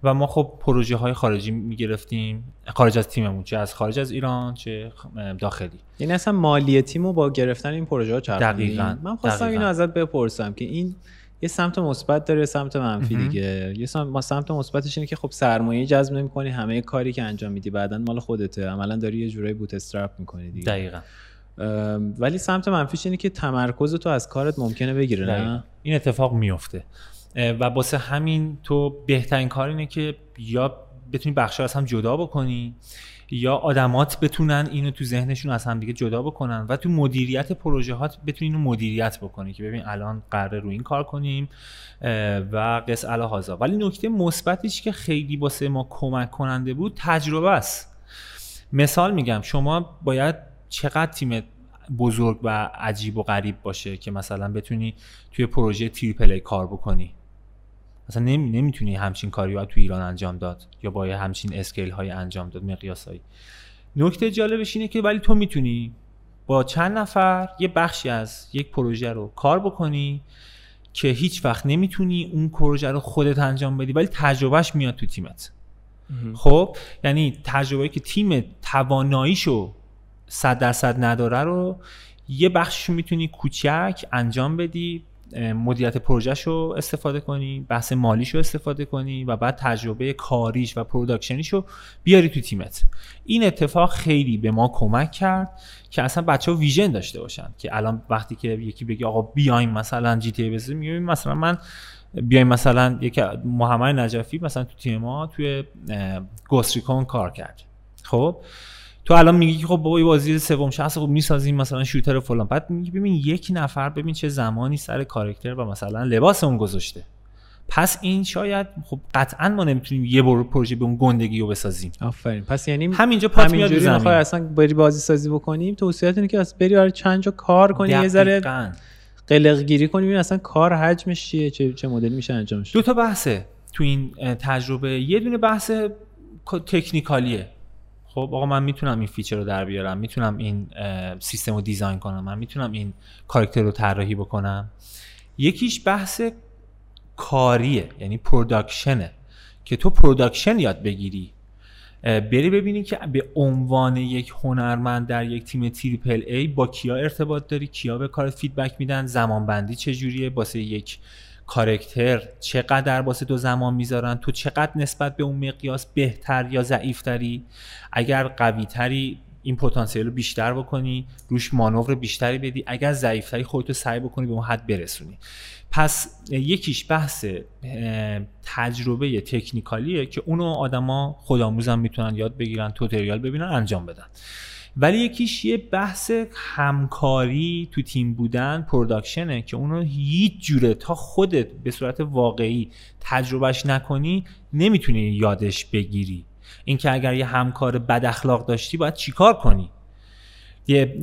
و ما خب پروژه های خارجی می‌گرفتیم خارج از تیممون چه از خارج از ایران چه داخلی. یعنی اصلا مالی تیم رو با گرفتن این پروژه ها دقیقاً من خواستم اینو ازت بپرسم که این یه سمت مثبت داره سمت منفی دیگه. یه سمت سمت مثبتش اینه که خب سرمایه جذب نمی‌کنی همه کاری که انجام میدی بعدا مال خودته. عملا داری یه جورایی بوت استرپ می‌کنی دیگه. دقیقاً. ولی سمت منفیش اینه که تمرکز تو از کارت ممکنه بگیره نه؟ این اتفاق میفته و باسه همین تو بهترین کار اینه که یا بتونی بخشا از هم جدا بکنی یا آدمات بتونن اینو تو ذهنشون از هم دیگه جدا بکنن و تو مدیریت پروژهات بتونی اینو مدیریت بکنی که ببین الان قراره رو این کار کنیم و قص هازا ولی نکته مثبتیش که خیلی باسه ما کمک کننده بود تجربه است. مثال میگم شما باید چقدر تیم بزرگ و عجیب و غریب باشه که مثلا بتونی توی پروژه تریپل ای کار بکنی؟ مثلا نمی نمی‌تونی همچین کاری رو تو ایران انجام داد یا با همچین اسکیل های انجام داد مقیاس هایی. نکته جالبش اینه که ولی تو می‌تونی با چند نفر یه بخشی از یک پروژه رو کار بکنی که هیچ وقت نمی‌تونی اون پروژه رو خودت انجام بدی ولی تجربهش میاد تو تیمت. خب؟ یعنی تجربه که تیم تواناییشو صد درصد نداره رو یه بخششو می‌تونی کوچک انجام بدی مدیریت پروژهش رو استفاده کنی بحث مالیش رو استفاده کنی و بعد تجربه کاریش و production یش رو بیاری تو تیمت. این اتفاق خیلی به ما کمک کرد که اصلا بچه ها vision داشته باشن که الان وقتی که یکی بگی آقا بیایم مثلا GT ای مثلا من بیایم مثلا یک محمد نجفی مثلا تو تیم ما توی گوستریکون کار کرد. خب؟ تو الان میگی که خب بابا بازی سوم شخص خب می‌سازیم مثلا شوتر فلان. بعد میگی ببین یک نفر ببین چه زمانی سر کارکتر و مثلا لباس اون گذاشته. پس این شاید خب قطعا ما نمی‌تونیم یه برو پروژه به اون گندگی رو بسازیم. آفرین. پس یعنی همینجا پات میاد زمین. اصلا بری بازی سازی بکنیم توصیهات اینه که اصلا بری آره چند جا کار کنی یه ذره قلق گیری کنیم این اصلا کار حجمش چیه چه, چه مدلی میشه انجامش؟ دو تا بحثه تو این تجربه. یه دونه بحث technical یه. خب آقا من می‌تونم این feature رو در بیارم می‌تونم این سیستم رو design کنم من می‌تونم این character رو طراحی بکنم. یکیش بحث کاریه یعنی production ه. که تو production یاد بگیری بری ببینی که به عنوان یک هنرمند در یک تیم triple A با کیا ارتباط داری کیا به کارت feedback میدن زمان بندی چجوریه واسه یک کارکتر چقدر واسه تو زمان می‌ذارن؟ تو چقدر نسبت به اون مقیاس بهتر یا ضعیفتری؟ اگر قویتری این پتانسیل رو بیشتر بکنی روش مانور بیشتری بدی. اگر ضعیفتری خودتو سعی بکنی به اون حد برسونی. پس یکیش بحث تجربه تکنیکالیه که اونو آدما خودآموزم می‌تونن یاد بگیرن توتریال ببینن انجام بدن. ولی یکیش یه بحث همکاری تو تیم بودن پروداکشنه که اونو هیچ جوره تا خودت به صورت واقعی تجربهش نکنی نمی‌تونی یادش بگیری. اینکه اگر یه همکار بد اخلاق داشتی باید چیکار کنی؟ یه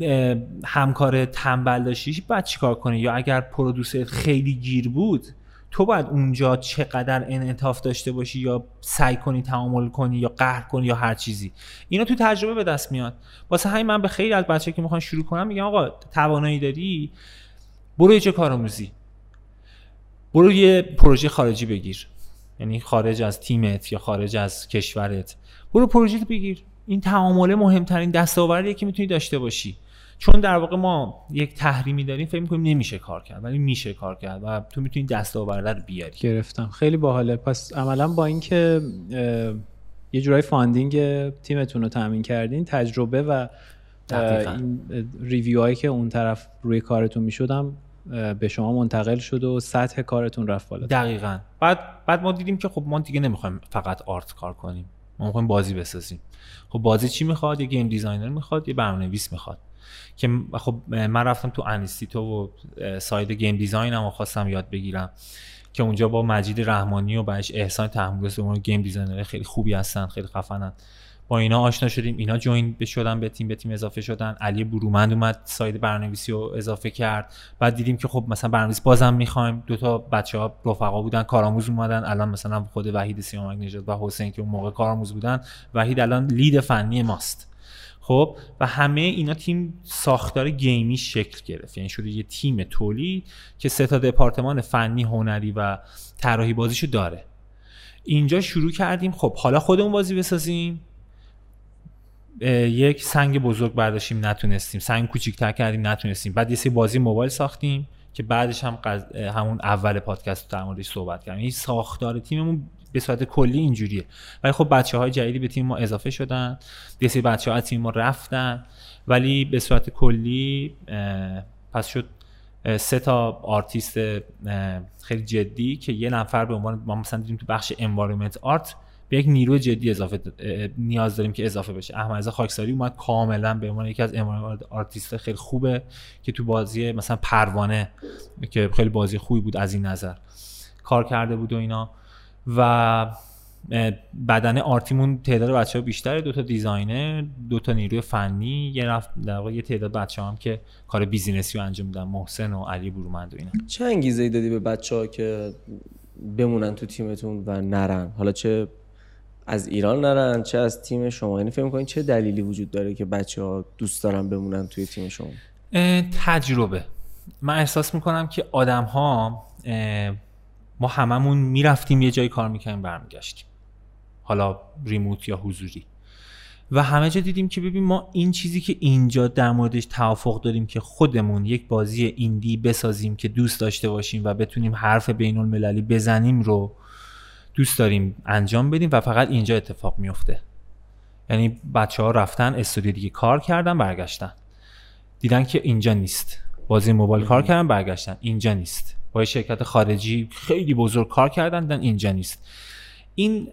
همکار تنبل داشتی باید چیکار کنی؟ یا اگر پرودوسر خیلی گیر بود تو باید اونجا چقدر انعطاف داشته باشی یا سعی کنی تعامل کنی یا قهر کنی یا هر چیزی. اینا تو تجربه به دست میاد. واسه همین من به خیلی از بچه که می‌خوان شروع کنم میگم آقا توانایی داری؟ برو چه کارآموزی. برو یه پروژه خارجی بگیر. یعنی خارج از تیمت یا خارج از کشورت. برو پروژه بگیر. این تعامله مهمترین دستاوردیه که می‌تونی داشته باشی. چون در واقع ما یک تحریمی داریم فکر می‌کنیم نمیشه کار کرد ولی میشه کار کرد و تو می‌تونی دستاورده رو بیاری. گرفتم. خیلی باحاله. پس عملا با اینکه یه جورای funding تیمتون رو تامین کردین تجربه و این review هایی که اون طرف روی کارتون می‌شد هم به شما منتقل شد و سطح کارتون رفت بالا. دقیقا. بعد بعد ما دیدیم که خب ما دیگه نمی‌خوایم فقط art کار کنیم. ما می‌خوایم بازی بسازیم. خب بازی چی می‌خواد؟ یه game designer می‌خواد یه برنامه‌نویس می‌خواد. که خب من رفتم تو انستیتو و side game design هم خواستم یاد بگیرم که اونجا با مجید رحمانی و بعدش احسان طهماسبی game designer خیلی خوبی هستن خیلی خفنن. با اینا آشنا شدیم اینا جوین شدن به تیم به تیم اضافه شدن. علی برومند اومد ساید برنامه‌نویسی رو اضافه کرد. بعد دیدیم که خب مثلا برنامه‌نویس بازم می‌خوایم. دو تا بچه‌ها رفقا بودن کارآموز اومدن. الان مثلا خود وحید سیامک نژاد و حسین که اون موقع کارآموز بودن وحید الان لید فنی ماست. خب؟ و همه اینا تیم ساختار گیمی شکل گرفت. یعنی شده یه تیم تولید که سه تا دپارتمان فنی هنری و طراحی بازیشو داره. اینجا شروع کردیم. خب حالا خودمون بازی بسازیم. یک سنگ بزرگ برداشتیم نتونستیم. سنگ کوچیک‌تر کردیم نتونستیم. بعد یه سری بازی موبایل ساختیم که بعدش هم همون اول پادکست در موردش صحبت کردیم. این ساختار تیممون به صورت کلی اینجوریه. ولی خب بچه های جدیدی به تیم ما اضافه شدن. یه سری بچه ها از تیم ما رفتن. ولی به صورت کلی پس شد سه تا آرتیست خیلی جدی که یه نفر به عنوان ما مثلا دیدیم تو بخش environment art به یک نیروی جدی اضافه نیاز داریم که اضافه بشه. احمد رضا خاکساری اومد کاملا به عنوان یکی از آرتیست خیلی خوبه که تو بازی مثلا پروانه که خیلی بازی خوبی بود از این نظر. کار کرده بود و اینا. و بدنه art تیمون تعداد بچه ها بیشتره دو تا designer دو تا نیروی فنی یه رفت در واقع یه تعداد بچه هم که کار بیزینسی رو انجام میدن محسن و علی برومند و اینا. چه انگیزه ای دادی به بچه ها که بمونن تو تیمتون و نرن؟ حالا چه از ایران نرن چه از تیم شما؟ یعنی فکر می‌کنین چه دلیلی وجود داره که بچه ها دوست دارن بمونن توی تیم شما؟ تجربه. من احساس می‌کنم که آدم ها ما هممون می‌رفتیم یه جایی کار می‌کنیم برمیگشتیم. حالا ریموت یا حضوری. و همه جا دیدیم که ببین ما این چیزی که اینجا در موردش توافق داریم که خودمون یک بازی ایندی بسازیم که دوست داشته باشیم و بتونیم حرف بین المللی بزنیم رو دوست داریم انجام بدیم و فقط اینجا اتفاق میفته یعنی بچه ها رفتن استودیو دیگه کار کردن برگشتن. دیدن که اینجا نیست. بازی موبایل کار کردن برگشتن. اینجا نیست. با شرکت خارجی خیلی بزرگ کار کردن دیدن اینجا نیست. این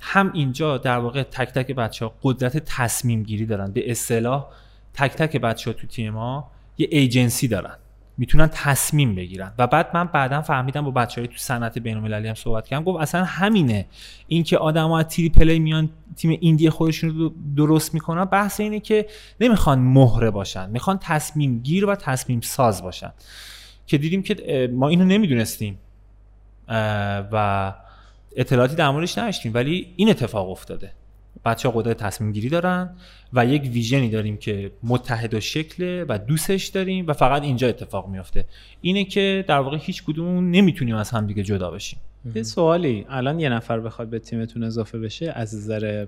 هم اینجا در واقع تک تک بچه ها قدرت تصمیم گیری دارن. به اصطلاح تک تک بچه ها تو تیم ما یه ایجنسی دارن. می‌تونن تصمیم بگیرن. و بعد من بعدا فهمیدم با بچه های تو صنعت بین المللی هم صحبت کردم. گفت اصلا همینه. اینکه آدم ها تری پلی میان تیم ایندی خودشون رو درست می‌کنن بحث اینه که نمی‌خوان مهره باشن. می‌خوان تصمیم گیر و تصمیم ساز باشن. که دیدیم که ما اینو نمی‌دونستیم و اطلاعاتی در موردش نداشتیم ولی این اتفاق افتاده. بچه ها قدرت تصمیم گیری دارن و یک ویژنی داریم که متحد و شکله و دوستش داریم و فقط اینجا اتفاق میافته. اینه که در واقع هیچ کدوم نمی‌تونیم از هم دیگه جدا بشیم. یه سوالی. الان یه نفر بخواد به تیمتون اضافه بشه از نظر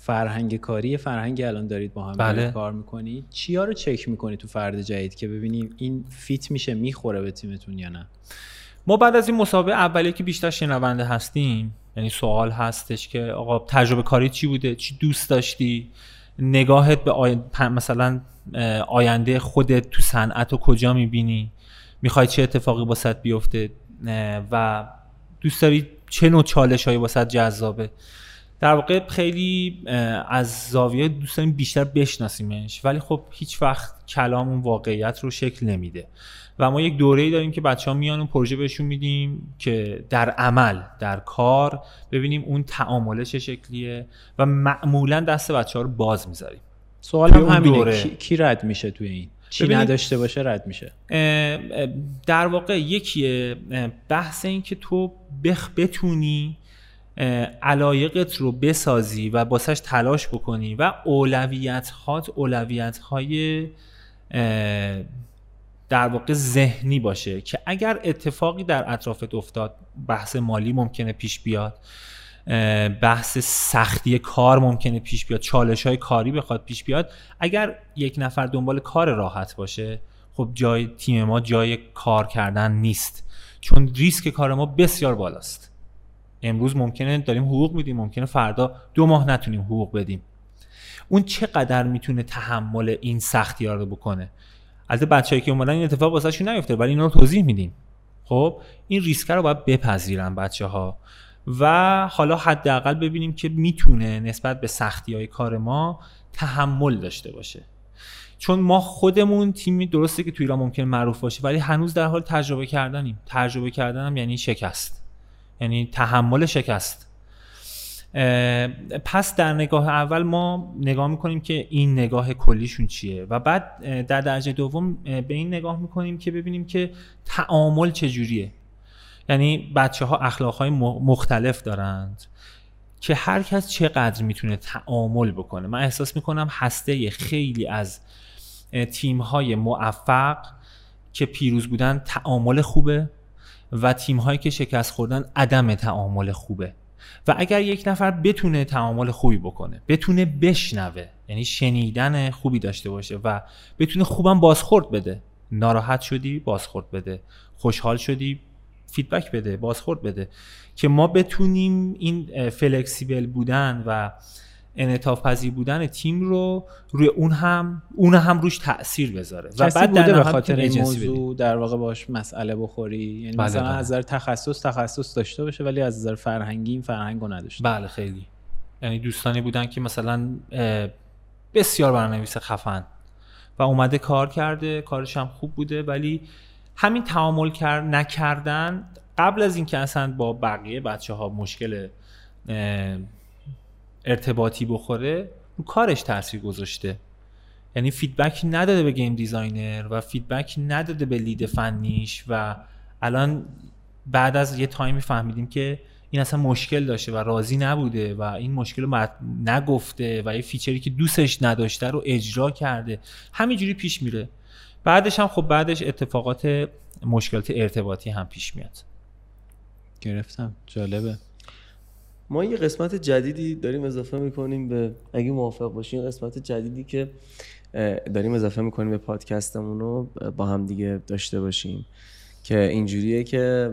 فرهنگ کاری فرهنگی الان دارید با هم بله. کار می‌کنید چیا رو چک می‌کنید تو فرد جدید که ببینیم این فیت میشه می‌خوره به تیمتون یا نه؟ ما بعد از این مسابقه اولیه که بیشتر شنونده هستیم. یعنی سوال هستش که آقا تجربه کاری چی بوده؟ چی دوست داشتی؟ نگاهت به آی... مثلا آینده خودت تو صنعت و کجا می‌بینی؟ می‌خوای چه اتفاقی باست بیفته؟ و دوست داری چه نوع چالش هایی باست جذابه؟ در واقع خیلی از زاویه دوست داریم بیشتر بشناسیمش ولی خب هیچ وقت کلام اون واقعیت رو شکل نمیده. و ما یک دوره داریم که بچه ها میان اون پروژه بهشون میدیم که در عمل در کار ببینیم اون تعامله چه شکلیه و معمولا دست بچه ها رو باز می‌ذاریم. سوال هم همینه کی, رد میشه توی این؟ چی نداشته باشه رد میشه؟ در واقع یکی بحث این که تو بخ بتونی علایقت رو بسازی و باسش تلاش بکنی و اولویت هات اولویت های در واقع ذهنی باشه که اگر اتفاقی در اطرافت افتاد بحث مالی ممکنه پیش بیاد بحث سختی کار ممکنه پیش بیاد چالش های کاری بخواد پیش بیاد اگر یک نفر دنبال کار راحت باشه خب جای تیم ما جای کار کردن نیست. چون ریسک کار ما بسیار بالاست. امروز ممکنه داریم حقوق میدیم ممکنه فردا دو ماه نتونیم حقوق بدیم. اون چقدر می‌تونه تحمل این سختی ها رو بکنه؟ البته بچه‌ای که اومدن این اتفاق واسهشون نیفته ولی اینا رو توضیح میدیم. خب این ریسک رو باید بپذیرن بچه ها و حالا حداقل ببینیم که می‌تونه نسبت به سختی های کار ما تحمل داشته باشه. چون ما خودمون تیمی درسته که توی ایران ممکن معروف باشه ولی هنوز در حال تجربه کردنیم. تجربه کردنم یعنی شکست. یعنی تحمل شکست. پس در نگاه اول ما نگاه می‌کنیم که این نگاه کلیشون چیه و بعد در درجه دوم به این نگاه می‌کنیم که ببینیم که تعامل چجوریه. یعنی بچه ها اخلاق های مختلف دارند که هر کس چقدر می‌تونه تعامل بکنه. من احساس می‌کنم هسته خیلی از تیم های موفق که پیروز بودن تعامل خوبه. و تیم هایی که شکست خوردن عدم تعامل خوبه. و اگر یک نفر بتونه تعامل خوبی بکنه بتونه بشنوه یعنی شنیدن خوبی داشته باشه و بتونه خوبم بازخورد بده. ناراحت شدی بازخورد بده. خوشحال شدی feedback بده بازخورد بده. که ما بتونیم این flexible بودن و انعطاف پذیر بودن تیم رو روی اون هم اون هم روش تاثیر بذاره. و بعد در به خاطر این موضوع در واقع باش مسئله بخوری؟ یعنی بله مثلا بله. از نظر تخصص تخصص داشته باشه ولی از نظر فرهنگی این فرهنگو نداشته. بله خیلی. یعنی دوستانی بودن که مثلا بسیار برنامه‌نویس خفن و اومده کار کرده کارش هم خوب بوده ولی همین تعامل کرد نکردن قبل از اینکه اصلا با بقیه بچه ها مشکل ارتباطی بخوره رو کارش تاثیر گذاشته. یعنی feedback نداده به game designer و feedback نداده به lead فنیش و الان بعد از یه تایمی فهمیدیم که این اصلا مشکل داشته و راضی نبوده و این مشکل رو نگفته و یه feature ی که دوستش نداشته رو اجرا کرده. همینجوری پیش میره. بعدش هم خب بعدش اتفاقات مشکلات ارتباطی هم پیش میاد. گرفتم. جالبه. ما یه قسمت جدیدی داریم اضافه می‌کنیم به اگه موافق باشین قسمت جدیدی که داریم اضافه می‌کنیم به پادکستمون رو با هم دیگه داشته باشیم. که اینجوریه که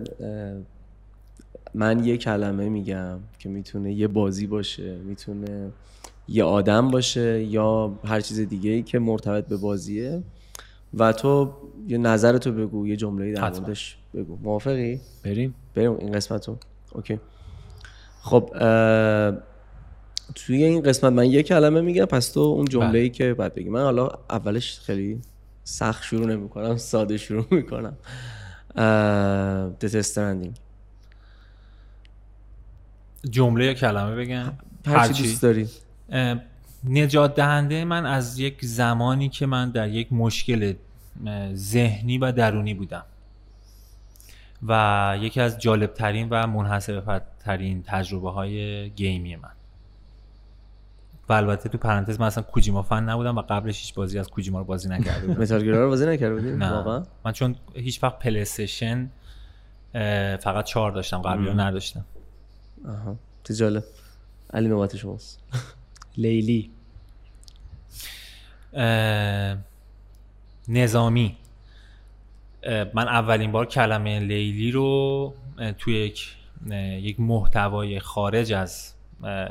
من یه کلمه میگم که می‌تونه یه بازی باشه می‌تونه یه آدم باشه یا هر چیز دیگه ای که مرتبط به بازیه. و تو یه نظرتو بگو یه جمله در موردش بگو. موافقی؟ بریم. بریم این قسمتو. اوکی. خب توی این قسمت من یه کلمه میگم پس تو اون جمله ای بله. که بعد بگی. من حالا اولش خیلی سخت شروع نمی کنم ساده شروع می‌کنم. دتسترندینگ جمله یا کلمه بگم؟ هر چی دوست داری. نجات دهنده من از یک زمانی که من در یک مشکل ذهنی و درونی بودم. و یکی از جالبترین و منحصر ترین تجربه های گیمی من. و البته تو پرانتز من اصلا کوجیما فن نبودم و قبلش هیچ بازی از کوجیما رو بازی نکرده بودم. متال رو بازی نکرده بودی؟ واقعا؟ من چون هیچ وقت پلی فقط چهار داشتم قبلی رو نداشتم. آها. جالب. علی نوبت شماست. لیلی. نظامی. من اولین بار کلمه لیلی رو توی یک یک محتوای خارج از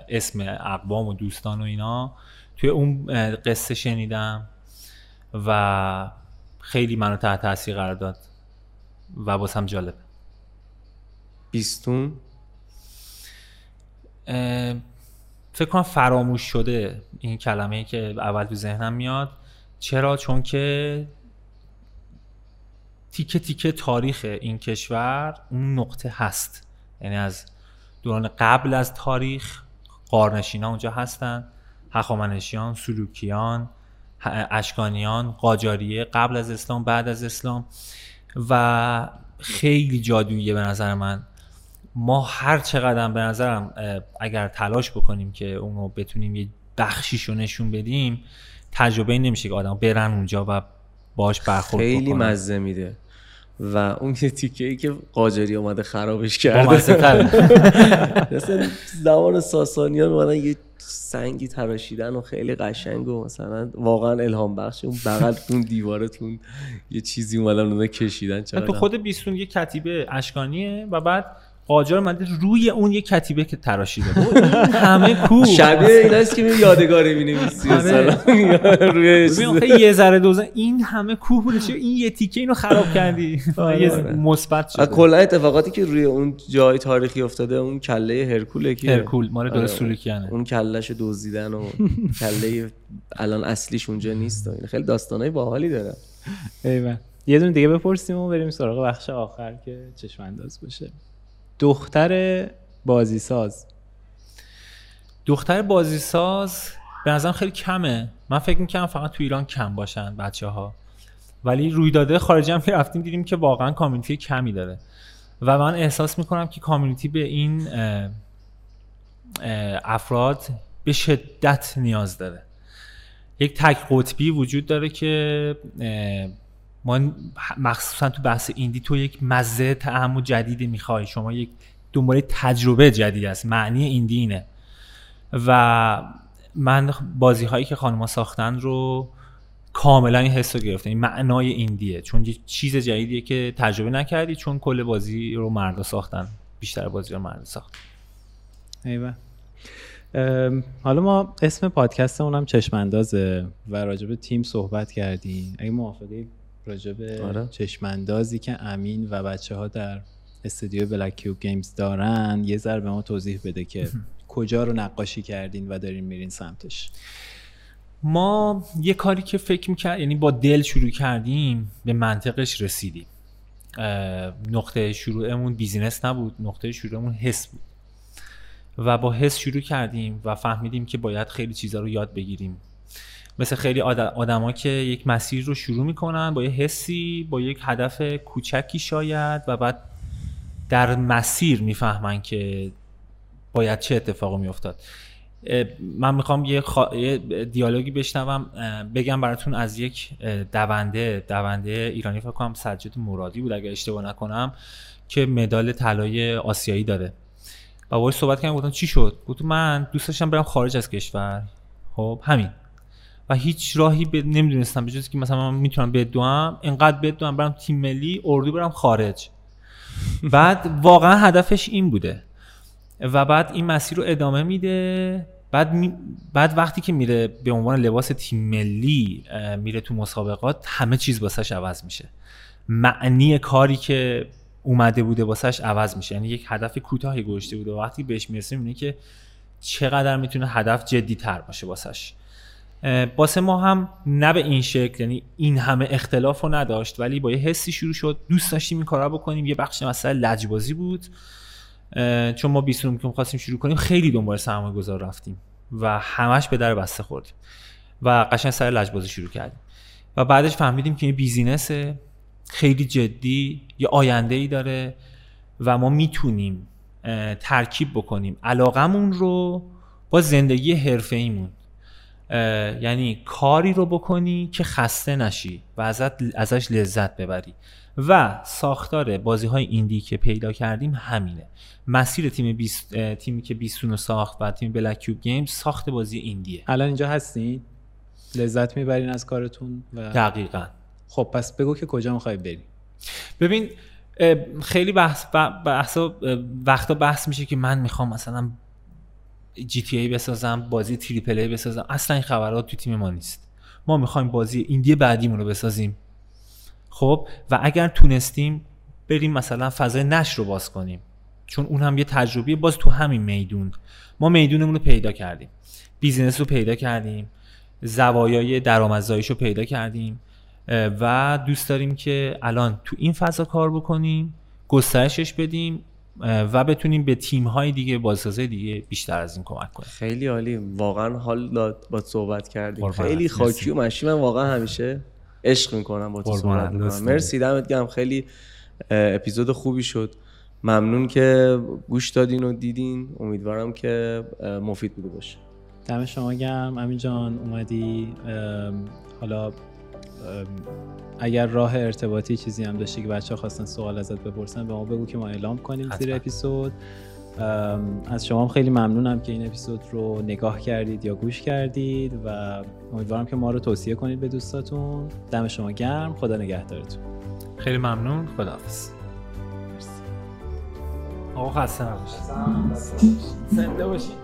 اسم اقوام و دوستان و اینا توی اون قصه شنیدم و خیلی منو تحت تاثیر قرار داد و هم جالب بیستون؟ فکر کنم فراموش شده این کلمه که اول تو ذهنم میاد. چرا؟ چون که تیکه تیکه تاریخ این کشور اون نقطه هست. یعنی از دوران قبل از تاریخ قارنشینا اونجا هستن هخامنشیان سلوکیان اشکانیان قاجاریه قبل از اسلام بعد از اسلام. و خیلی جادوییه به نظر من. ما هر چقدر به نظرم اگر تلاش بکنیم که اونو بتونیم یه بخشیشو نشون بدیم تجربه نمیشه که آدم برن اونجا و باش برخورد خیلی مزه میده. و اون یه تیکه ای که قاجری اومده خرابش کرده. مثلا زمان ساسانیان اومدن یه سنگی تراشیدن و خیلی قشنگ و مثلا واقعا الهام بخش. اون بغل اون دیوارتون یه چیزی اومدن اون کشیدن چرا تو خود بیستون یه کتیبه اشکانیه و بعد قاجار مده روی اون یه کتیبه که تراشیده همه کوه شبیه این است که می یادگاری می نویسی روی یه ذره دوزه این همه کوه بوده. این یه تیکه اینو خراب کردی؟ آره، یه. مثبت شده. کلا اتفاقاتی که روی اون جای تاریخی افتاده اون کله هرکوله که هرکول. مال دور آره. سوریکیانه. اون کلهش دزدیدن و کله الان اصلیش اونجا نیست این خیلی داستانای باحالی داره. ایول یه دونه دیگه بپرسیم و بریم سراغ بخش آخر که چشم انداز باشه. دختر بازیساز. دختر بازیساز به نظرم خیلی کمه. من فکر می‌کنم فقط تو ایران کم باشن بچه ها ولی رویداده خارجی هم که رفتیم دیدیم که واقعا کامیونیتی کمی داره. و من احساس می‌کنم که کامیونیتی به این افراد به شدت نیاز داره. یک تک قطبی وجود داره که ما مخصوصا تو بحث ایندی تو یک مزه تعم و جدیدی می‌خوای. شما یک دنبال تجربه جدید است معنی ایندی اینه. و من بازی هایی که خانما ساختن رو کاملا این حس رو گرفتم. این معنای ایندیه. چون یه چیز جدیدیه که تجربه نکردی چون کل بازی رو مردا ساختن. بیشتر بازی رو مردا ساخت ایوه. حالا ما اسم پادکست هم چشماندازه و راجب تیم صحبت کردیم. اگه موافقی؟ راجع به آره. چشماندازی که امین و بچه ها در استودیو بلک کیوب گیمز دارن یه ذره به ما توضیح بده که کجا رو نقاشی کردین و دارین میرین سمتش. ما یه کاری که فکر می‌کرد یعنی با دل شروع کردیم به منطقش رسیدیم. نقطه شروعمون business نبود نقطه شروعمون حس بود. و با حس شروع کردیم و فهمیدیم که باید خیلی چیزا رو یاد بگیریم. مثل خیلی آدما که یک مسیر رو شروع می‌کنن با یه حسی با یک هدف کوچکی شاید و بعد در مسیر می‌فهمن که باید چه اتفاقی میافتاد. من می‌خوام یه, یه دیالوگی بشنوم. بگم براتون از یک دونده دونده ایرانی فکر کنم سجاد مرادی بود اگر اشتباه نکنم که مدال طلای آسیایی داره. و باهاش صحبت کردم گفتم چی شد؟ گفت من دوست داشتم برم خارج از کشور. خب همین. و هیچ راهی ب... نمی‌دونستم. به جز که مثلا من می‌تونم بدوم اینقدر بدوم برم تیم ملی اردو برم خارج. بعد واقعا هدفش این بوده. و بعد این مسیر رو ادامه میده. بعد بعد وقتی که میره به عنوان لباس تیم ملی میره تو مسابقات همه چیز واسش عوض میشه. معنی کاری که اومده بوده واسش عوض میشه. یعنی یک هدف کوتاهی گذاشته بوده. و وقتی بهش می‌رسه می‌بینه که چقدر می‌تونه هدف جدی تر باشه واسش. باسه ما هم نه به این شکل یعنی این همه اختلاف رو نداشت ولی با یه حسی شروع شد. دوست داشتیم این کارا بکنیم. یه بخش مثلا لجبازی بود. چون ما 20 که خواستیم شروع کنیم خیلی دنبال سرمایه گذار رفتیم و همش به در بسته خوردیم و قشنگ سر لجبازی شروع کردیم. و بعدش فهمیدیم که این بیزینس خیلی جدی. یه آینده ای داره و ما می‌تونیم ترکیب بکنیم. علاقمون رو با زندگی حرفه ایمون یعنی کاری رو بکنی که خسته نشی و ازت ازش لذت ببری. و ساختار بازی های ایندی که پیدا کردیم همینه. مسیر تیم بیست، تیمی که بیستون ساخت و تیم بلک کیوب گیمز ساخت بازی ایندیه. الان اینجا هستین؟ لذت می‌برین از کارتون و دقیقا. خب پس بگو که کجا می‌خوای بریم. ببین خیلی بحث بحث وقتا بحث میشه که من می‌خوام مثلا GTA بسازم بازی triple A بسازم. اصلا این خبرات تو تیم ما نیست. ما می‌خوایم بازی indie بعدیمون رو بسازیم. خب؟ و اگر تونستیم بریم مثلا فضای نشر رو باز کنیم. چون اون هم یه تجربه باز تو همین میدون. ما میدونمون رو پیدا کردیم. business رو پیدا کردیم. زوایای درآمدزاییش رو پیدا کردیم. و دوست داریم که الان تو این فضا کار بکنیم. گسترشش بدیم. و بتونیم به تیم های دیگه بازسازه دیگه بیشتر از این کمک کنیم. خیلی عالی. واقعا حال داد با صحبت کردیم. خیلی خاکی و مشی من واقعا همیشه عشق می‌کنم با تو صحبت مرسی. دمت گرم. خیلی اپیزود خوبی شد. ممنون که گوش دادین و دیدین. امیدوارم که مفید بوده باشه. دم شما گرم. امین جان اومدی. حالا اگر راه ارتباطی چیزی هم داشتی که بچه ها خواستن سوال ازت بپرسن به ما بگو که ما اعلام کنیم زیر اپیزود. از شما خیلی ممنونم که این اپیزود رو نگاه کردید یا گوش کردید و امیدوارم که ما رو توصیه کنید به دوستاتون. دم شما گرم. خدا نگهدارتون. خیلی ممنون. خداحافظ. آقا خسته نباشید. زنده باشید.